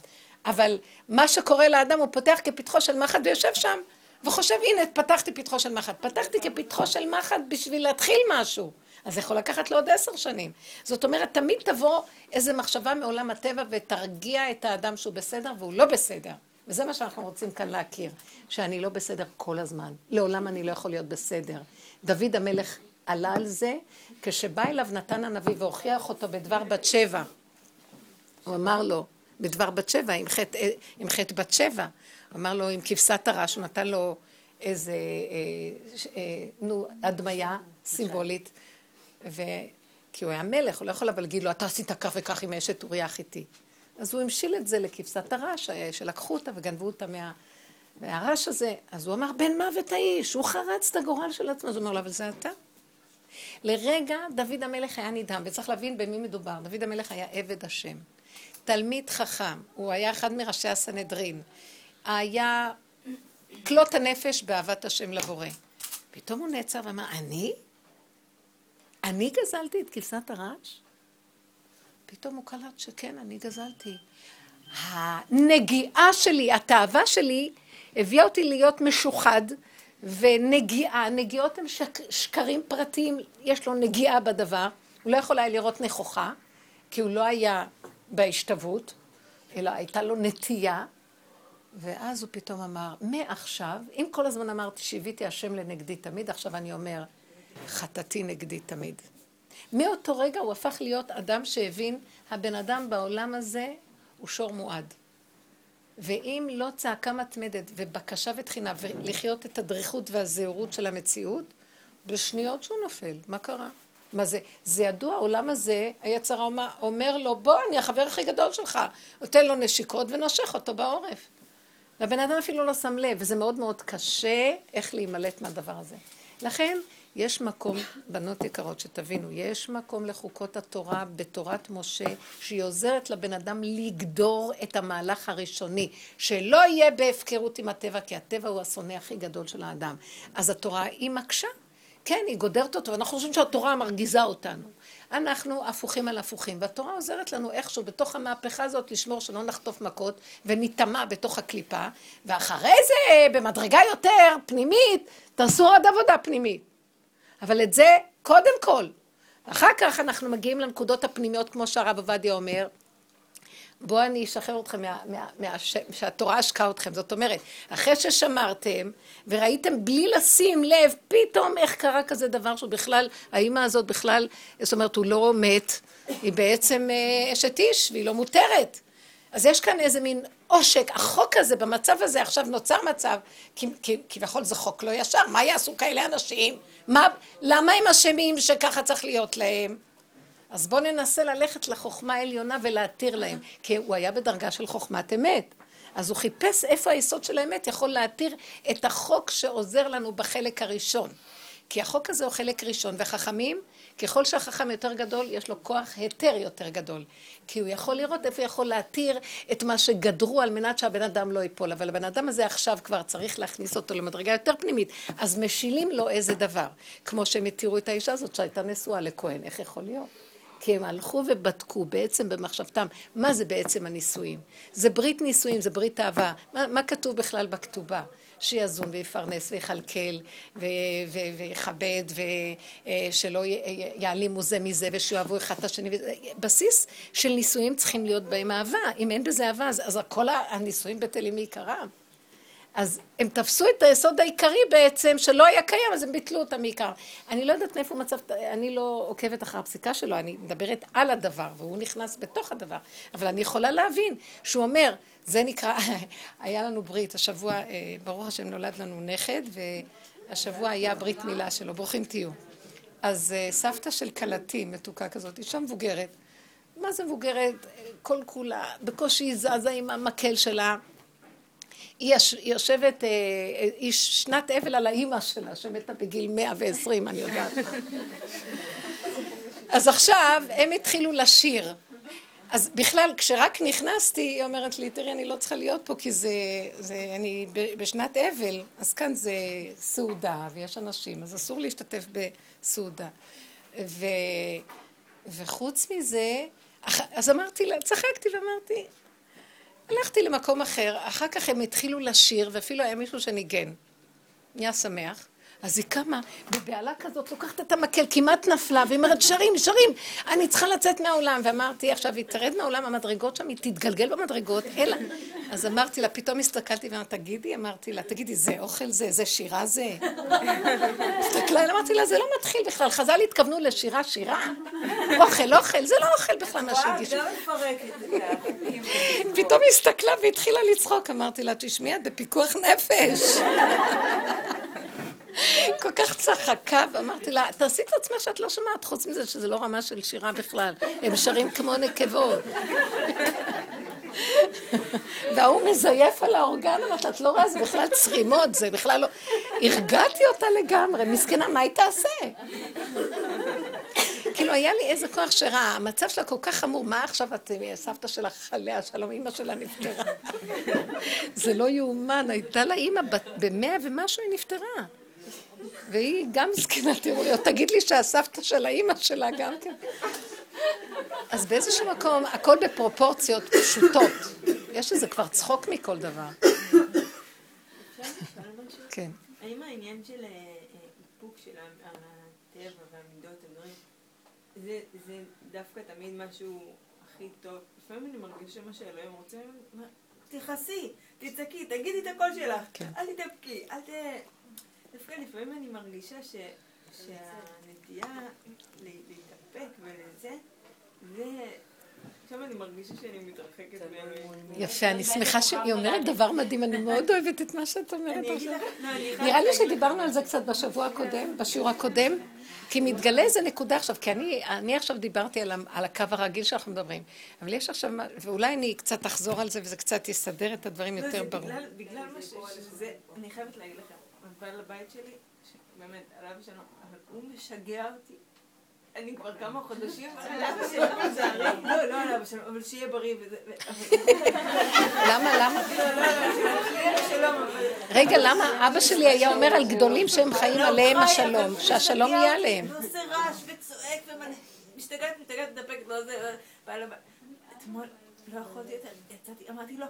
S1: אבל מה שקורה לאדם, הוא פותח כפתחו של מחט ויושב שם, וחושב, הנה, פתחתי פתחו של מחט. פתחתי כפתחו של מחט בשביל להתחיל משהו. אז זה יכול לקחת לו עוד עשר שנים. זאת אומרת, תמיד תבוא איזו מחשבה מעולם הטבע ותרגיע את האדם שהוא בסדר והוא לא בסדר. וזה מה שאנחנו רוצים כאן להכיר, שאני לא בסדר כל הזמן. לעולם אני לא יכול להיות בסדר. דוד המלך עלה על זה, כשבא אליו נתן הנביא והוכיח אותו בדבר בת שבע. הוא אמר לו, בדבר בת שבע, עם חטא, עם חטא בת שבע, הוא אמר לו, עם כבשת הרש, הוא נתן לו איזה, אה, אה, נו, הדמיה סימבולית. ו... כי הוא היה מלך, הוא לא יכול אבל להגיד לו, אתה עשית כך וכך עם אשת אוריה החיתי. אז הוא המשיל את זה לכבשת הרש, אה, שלקחו אותה וגנבו אותה מה... מהרש הזה. אז הוא אמר, בן מוות האיש, הוא חרץ את הגורל של עצמו. אז הוא אומר לו, אבל זה אתה. לרגע דוד המלך היה נדהם, וצריך להבין במי מדובר. דוד המלך היה עבד השם. תלמיד חכם, הוא היה אחד מראשי הסנהדרין. היה כלות הנפש באהבת השם לבורא. פתאום הוא נעצר ואמר, אני? אני גזלתי את כבשת הרש? פתאום הוא קלט שכן, אני גזלתי. הנגיעה שלי, התאווה שלי, הביאה אותי להיות משוחד ונגיעה, נגיעות הן שק, שקרים פרטיים, יש לו נגיעה בדבר, הוא לא יכול היה לראות נכוחה, כי הוא לא היה בהשתוות, אלא הייתה לו נטייה, ואז הוא פתאום אמר, מעכשיו, אם כל הזמן אמרתי שהביתי השם לנגדי תמיד, עכשיו אני אומר, חטאתי נגדי תמיד. מאותו רגע הוא הפך להיות אדם שהבין, הבן אדם בעולם הזה הוא שור מועד. ואם לא צעקה מתמדת ובקשה ותחינה ולחיות את הדריכות והזהירות של המציאות, בשניות שהוא נופל. מה קרה? מה זה? זה ידוע, העולם הזה, היצר אומר, אומר לו, בוא, אני החבר הכי גדול שלך. נותן לו נשיקות ונושך אותו בעורף. והבן אדם אפילו לא שם לב, וזה מאוד מאוד קשה איך להימלט מהדבר הזה. לכן, יש מקום, בנות יקרות, שתבינו, יש מקום לחוקות התורה בתורת משה, שהיא עוזרת לבן אדם לגדור את המהלך הראשוני, שלא יהיה בהפקרות עם הטבע, כי הטבע הוא השונא הכי גדול של האדם. אז התורה היא מקשה. כן, היא גודרת אותו, ואנחנו חושבים שהתורה מרגיזה אותנו. אנחנו הפוכים על הפוכים, והתורה עוזרת לנו איכשהו בתוך המהפכה הזאת לשמור שלא נחטוף מכות וניטמע בתוך הקליפה, ואחרי זה, במדרגה יותר פנימית, תעשו עוד עבודה פנימית. אבל את זה קודם כל. אחר כך אנחנו מגיעים לנקודות הפנימיות, כמו שהרב עובדיה אומר, בואו אני אשחרר אתכם מה, מה, מה, שהתורה השקה אתכם. זאת אומרת, אחרי ששמרתם וראיתם בלי לשים לב, פתאום איך קרה כזה דבר שבכלל, האימא הזאת בכלל, זאת אומרת, הוא לא מת, היא בעצם אה, אשת איש והיא לא מותרת. אז יש כאן איזה מין עושק, החוק הזה, במצב הזה עכשיו נוצר מצב, כביכול זה חוק לא ישר, מה יעשו כאלה אנשים? מה, למה הם אשמים שככה צריך להיות להם? אז בואו ננסה ללכת לחוכמה העליונה ולהתיר להם, כי הוא היה בדרגה של חוכמת אמת. אז הוא חיפש איפה היסוד של האמת יכול להתיר את החוק שעוזר לנו בחלק הראשון. כי החוק הזה הוא חלק ראשון, וחכמים, ככל שהחכם יותר גדול, יש לו כוח היתר יותר גדול. כי הוא יכול לראות איפה יכול להתיר את מה שגדרו על מנת שהבן אדם לא ייפול. אבל הבן אדם הזה עכשיו כבר צריך להכניס אותו למדרגה יותר פנימית, אז משילים לו איזה דבר. כמו שהם התירו את האישה הזאת שהייתה נשואה לכהן, איך יכול להיות? כי הם הלכו ובדקו בעצם במחשבתם, מה זה בעצם הנישואים? זה ברית נישואים, זה ברית אהבה. מה, מה כתוב בכלל בכתובה? שיזון ויפרנס ויכלכל ויכבד ושלא יעלימו זה מזה ושיאהבו אחד את השני. בסיס של נישואים צריכים להיות בהם אהבה. אם אין בזה אהבה, אז, אז כל הנישואים בטלים מעיקרם. אז הם תפסו את היסוד העיקרי בעצם, שלא היה קיים, אז הם ביטלו אותה מעיקר. אני לא יודעת מאיפה מצב, אני לא עוקבת אחר הפסיקה שלו, אני מדברת על הדבר, והוא נכנס בתוך הדבר. אבל אני יכולה להבין שהוא אומר, זה נקרא, היה לנו ברית, השבוע, אה, ברוך השם נולד לנו נכד, והשבוע היה ברית מילה שלו, ברוכים תהיו. אז אה, סבתא של כלתי, מתוקה כזאת, אישה מבוגרת, מה זה מבוגרת? כל כולה, בקושי זזה עם המקל שלה. היא יושבת, אה, היא שנת אבל על האימא שלה, שמתה בגיל 120, אני יודעת. אז עכשיו הם התחילו לשיר. אז בכלל, כשרק נכנסתי, היא אומרת לי, תראי, אני לא צריכה להיות פה, כי זה, זה אני בשנת אבל, אז כאן זה סעודה, ויש אנשים, אז אסור להשתתף בסעודה. ו, וחוץ מזה, אז אמרתי לה, צחקתי ואמרתי, הלכתי למקום אחר, אחר כך הם התחילו לשיר, ואפילו היה מישהו שניגן. נהיה שמח. אז היא קמה, בבהלה כזאת, לוקחת את המקל, כמעט נפלה, והיא אומרת, שרים, שרים, אני צריכה לצאת מהעולם. ואמרתי, עכשיו היא תרד מהעולם, המדרגות שם, היא תתגלגל במדרגות, אלא. אז אמרתי לה, פתאום הסתכלתי ואמרתי, תגידי, אמרתי לה, תגידי, זה אוכל זה, זה שירה זה? הסתכלה, אמרתי לה, זה לא מתחיל בכלל, חז"ל התכוונו לשירה, שירה. אוכל, אוכל, זה לא אוכל בכלל מה שהגישו. פתאום הסתכלה והתחילה לצחוק. אמרתי לה, תשמעי, את בפיקוח נפש. כל כך צחקה, ואמרתי לה, תעשי את עצמך שאת לא שומעת, חוץ מזה שזה לא רמה של שירה בכלל. הם שרים כמו נקבות. וההוא מזייף על האורגן, אמרת, את לא רואה, זה בכלל צרימות, זה בכלל לא... הרגעתי אותה לגמרי, מסכנה, מה היא תעשה? כאילו, היה לי איזה כוח שרע, המצב שלה כל כך חמור, מה עכשיו את, סבתא שלך עליה שלום, אימא שלה נפטרה. זה לא יאומן, הייתה לה אימא במאה ומשהו, היא נפטרה. והיא גם מסכנה, תראו לי, תגיד לי שהסבתא של האימא שלה גם כן. אז באיזשהו מקום, הכל בפרופורציות פשוטות. יש איזה כבר צחוק מכל דבר. כן.
S6: האם העניין של אה, אה, איפוק של הטבע והמידות, הדברים, זה דווקא תמיד משהו הכי טוב? לפעמים אני מרגישה מה שאלוהים רוצה, תכעסי, תצעקי, תגידי את הקול שלך, כן. אל תתאפקי, אל ת... דווקא לפעמים אני מרגישה ש... שהנטייה להתאפק ולזה, זה... עכשיו אני מרגישה שאני מתרחקת
S1: יפה, אני שמחה שהיא אומרת דבר מדהים, אני מאוד אוהבת את מה שאת אומרת עכשיו. לא, נראה לי שדיברנו על זה קצת בשבוע הקודם, בשיעור הקודם, כי מתגלה איזה נקודה עכשיו, כי אני עכשיו דיברתי על הקו הרגיל שאנחנו מדברים, אבל יש עכשיו, ואולי אני קצת אחזור על זה וזה קצת יסדר את הדברים לא, יותר ברור.
S6: בגלל מה שזה, אני חייבת להגיד לכם, בעל הבית שלי, באמת, עליו שלום, אבל הוא משגע אותי. אני כבר כמה חודשים, לא, לא על אבא שלו, אבל שיהיה בריא וזה...
S1: למה, למה?
S6: לא, לא,
S1: רגע, למה אבא שלי היה אומר על גדולים שהם חיים עליהם השלום, שהשלום יהיה עליהם.
S6: הוא עושה רעש וצועק ומשתגעת, משתגעת, מתאפקת, לא זה, בעל הבית. אתמול לא יכולתי יותר, יצאתי, אמרתי לו,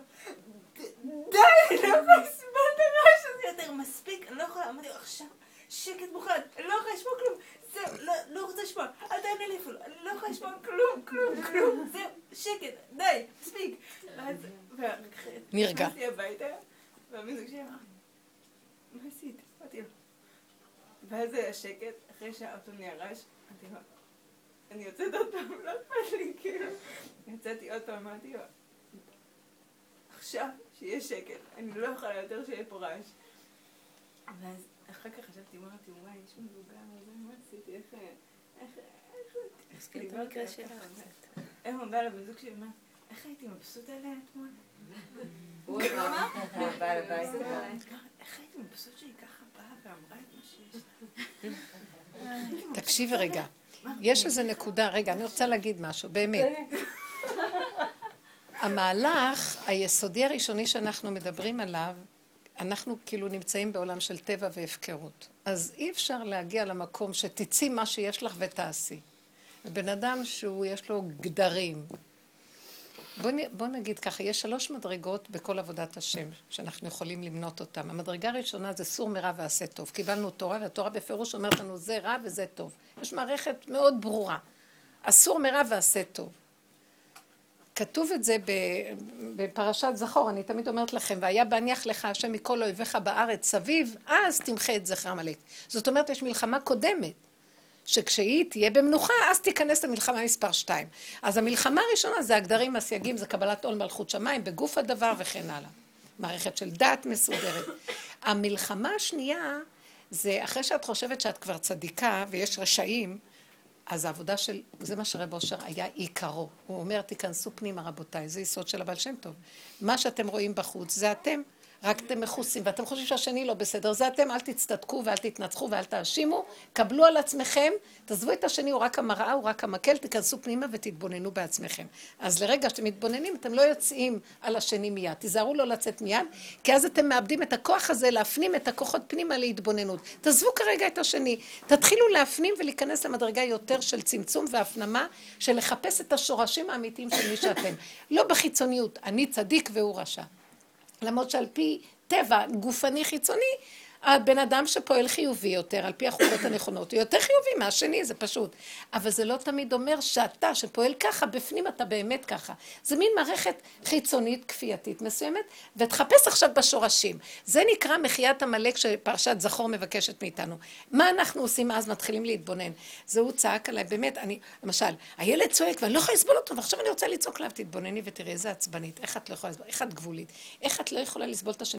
S6: די, לא יכולה לסבול את הרעש הזה יותר, מספיק, אני לא יכולה, אמרתי עכשיו, שקט מוחלט, אני לא יכולה לשמוע כלום, זהו, לא, לא רוצה לשמוע, אל תענה לי אפילו, אני לא יכולה לשמוע כלום, כלום, כלום, זהו, שקט, די, מספיק.
S1: נרגע.
S6: נכנסתי הביתה, והמזוג שלי אמר, מה עשית? אמרתי לו. ואז היה שקט, אחרי שהאוטו נהיה רעש, אמרתי לו, אני יוצאת עוד פעם, לא אכפת לי, כאילו. יצאתי עוד פעם, אמרתי לו, עכשיו שיהיה שקט, אני לא יכולה יותר שיהיה פה רעש. ואז אחר כך חשבתי, אמרתי, וואי, יש מבוגר, מה עשיתי, איך... איך... איך... איך הוא בא לבן זוג שלי, איך הייתי מבסוט עליה אתמול? איך הייתי מבסוט שהיא ככה באה ואמרה את מה שיש לה?
S1: תקשיבי רגע. יש איזה נקודה, רגע, אני רוצה להגיד משהו, באמת. המהלך היסודי הראשוני שאנחנו מדברים עליו, אנחנו כאילו נמצאים בעולם של טבע והפקרות. אז אי אפשר להגיע למקום שתצאי מה שיש לך ותעשי. בן אדם שהוא, יש לו גדרים. בוא, בוא נגיד ככה, יש שלוש מדרגות בכל עבודת השם, שאנחנו יכולים למנות אותן. המדרגה הראשונה זה סור מרע ועשה טוב. קיבלנו תורה, והתורה בפירוש אומרת לנו זה רע וזה טוב. יש מערכת מאוד ברורה. אסור מרע ועשה טוב. כתוב את זה בפרשת זכור, אני תמיד אומרת לכם, והיה בהניח לך השם מכל אויביך בארץ סביב, אז תמחה את זכר עמלק. זאת אומרת, יש מלחמה קודמת, שכשהיא תהיה במנוחה, אז תיכנס למלחמה מספר שתיים. אז המלחמה הראשונה זה הגדרים, הסייגים, זה קבלת עול מלכות שמיים, בגוף הדבר וכן הלאה. מערכת של דת מסודרת. המלחמה השנייה, זה אחרי שאת חושבת שאת כבר צדיקה ויש רשעים, אז העבודה של, זה מה שרב אושר היה עיקרו. הוא אומר, תיכנסו פנימה רבותיי, זה יסוד של הבעל שם טוב. מה שאתם רואים בחוץ זה אתם. רק אתם מכוסים, ואתם חושבים שהשני לא בסדר, זה אתם, אל תצטדקו ואל תתנצחו ואל תאשימו, קבלו על עצמכם, תעזבו את השני, הוא רק המראה, הוא רק המקל, תיכנסו פנימה ותתבוננו בעצמכם. אז לרגע שאתם מתבוננים, אתם לא יוצאים על השני מיד, תיזהרו לא לצאת מיד, כי אז אתם מאבדים את הכוח הזה להפנים את הכוחות פנימה להתבוננות. תעזבו כרגע את השני, תתחילו להפנים ולהיכנס למדרגה יותר של צמצום והפנמה, של לחפש את השורשים האמיתיים של מי שאתם. לא בחיצוניות, אני צדיק והוא רשע. למרות שעל פי טבע גופני חיצוני, הבן אדם שפועל חיובי יותר, על פי החוקות הנכונות, הוא יותר חיובי מהשני, זה פשוט. אבל זה לא תמיד אומר שאתה, שפועל ככה, בפנים אתה באמת ככה. זה מין מערכת חיצונית, כפייתית מסוימת, ותחפש עכשיו בשורשים. זה נקרא מחיית עמלק שפרשת זכור מבקשת מאיתנו. מה אנחנו עושים אז? מתחילים להתבונן. זה הוא צעק עליי, באמת, אני, למשל, הילד צועק ואני לא יכולה לסבול אותו, ועכשיו אני רוצה לצעוק עליו, תתבונני ותראי איזה עצבנית, איך את לא יכולה לסבול, איך את גבולית, איך את לא יכולה לסבול את השני.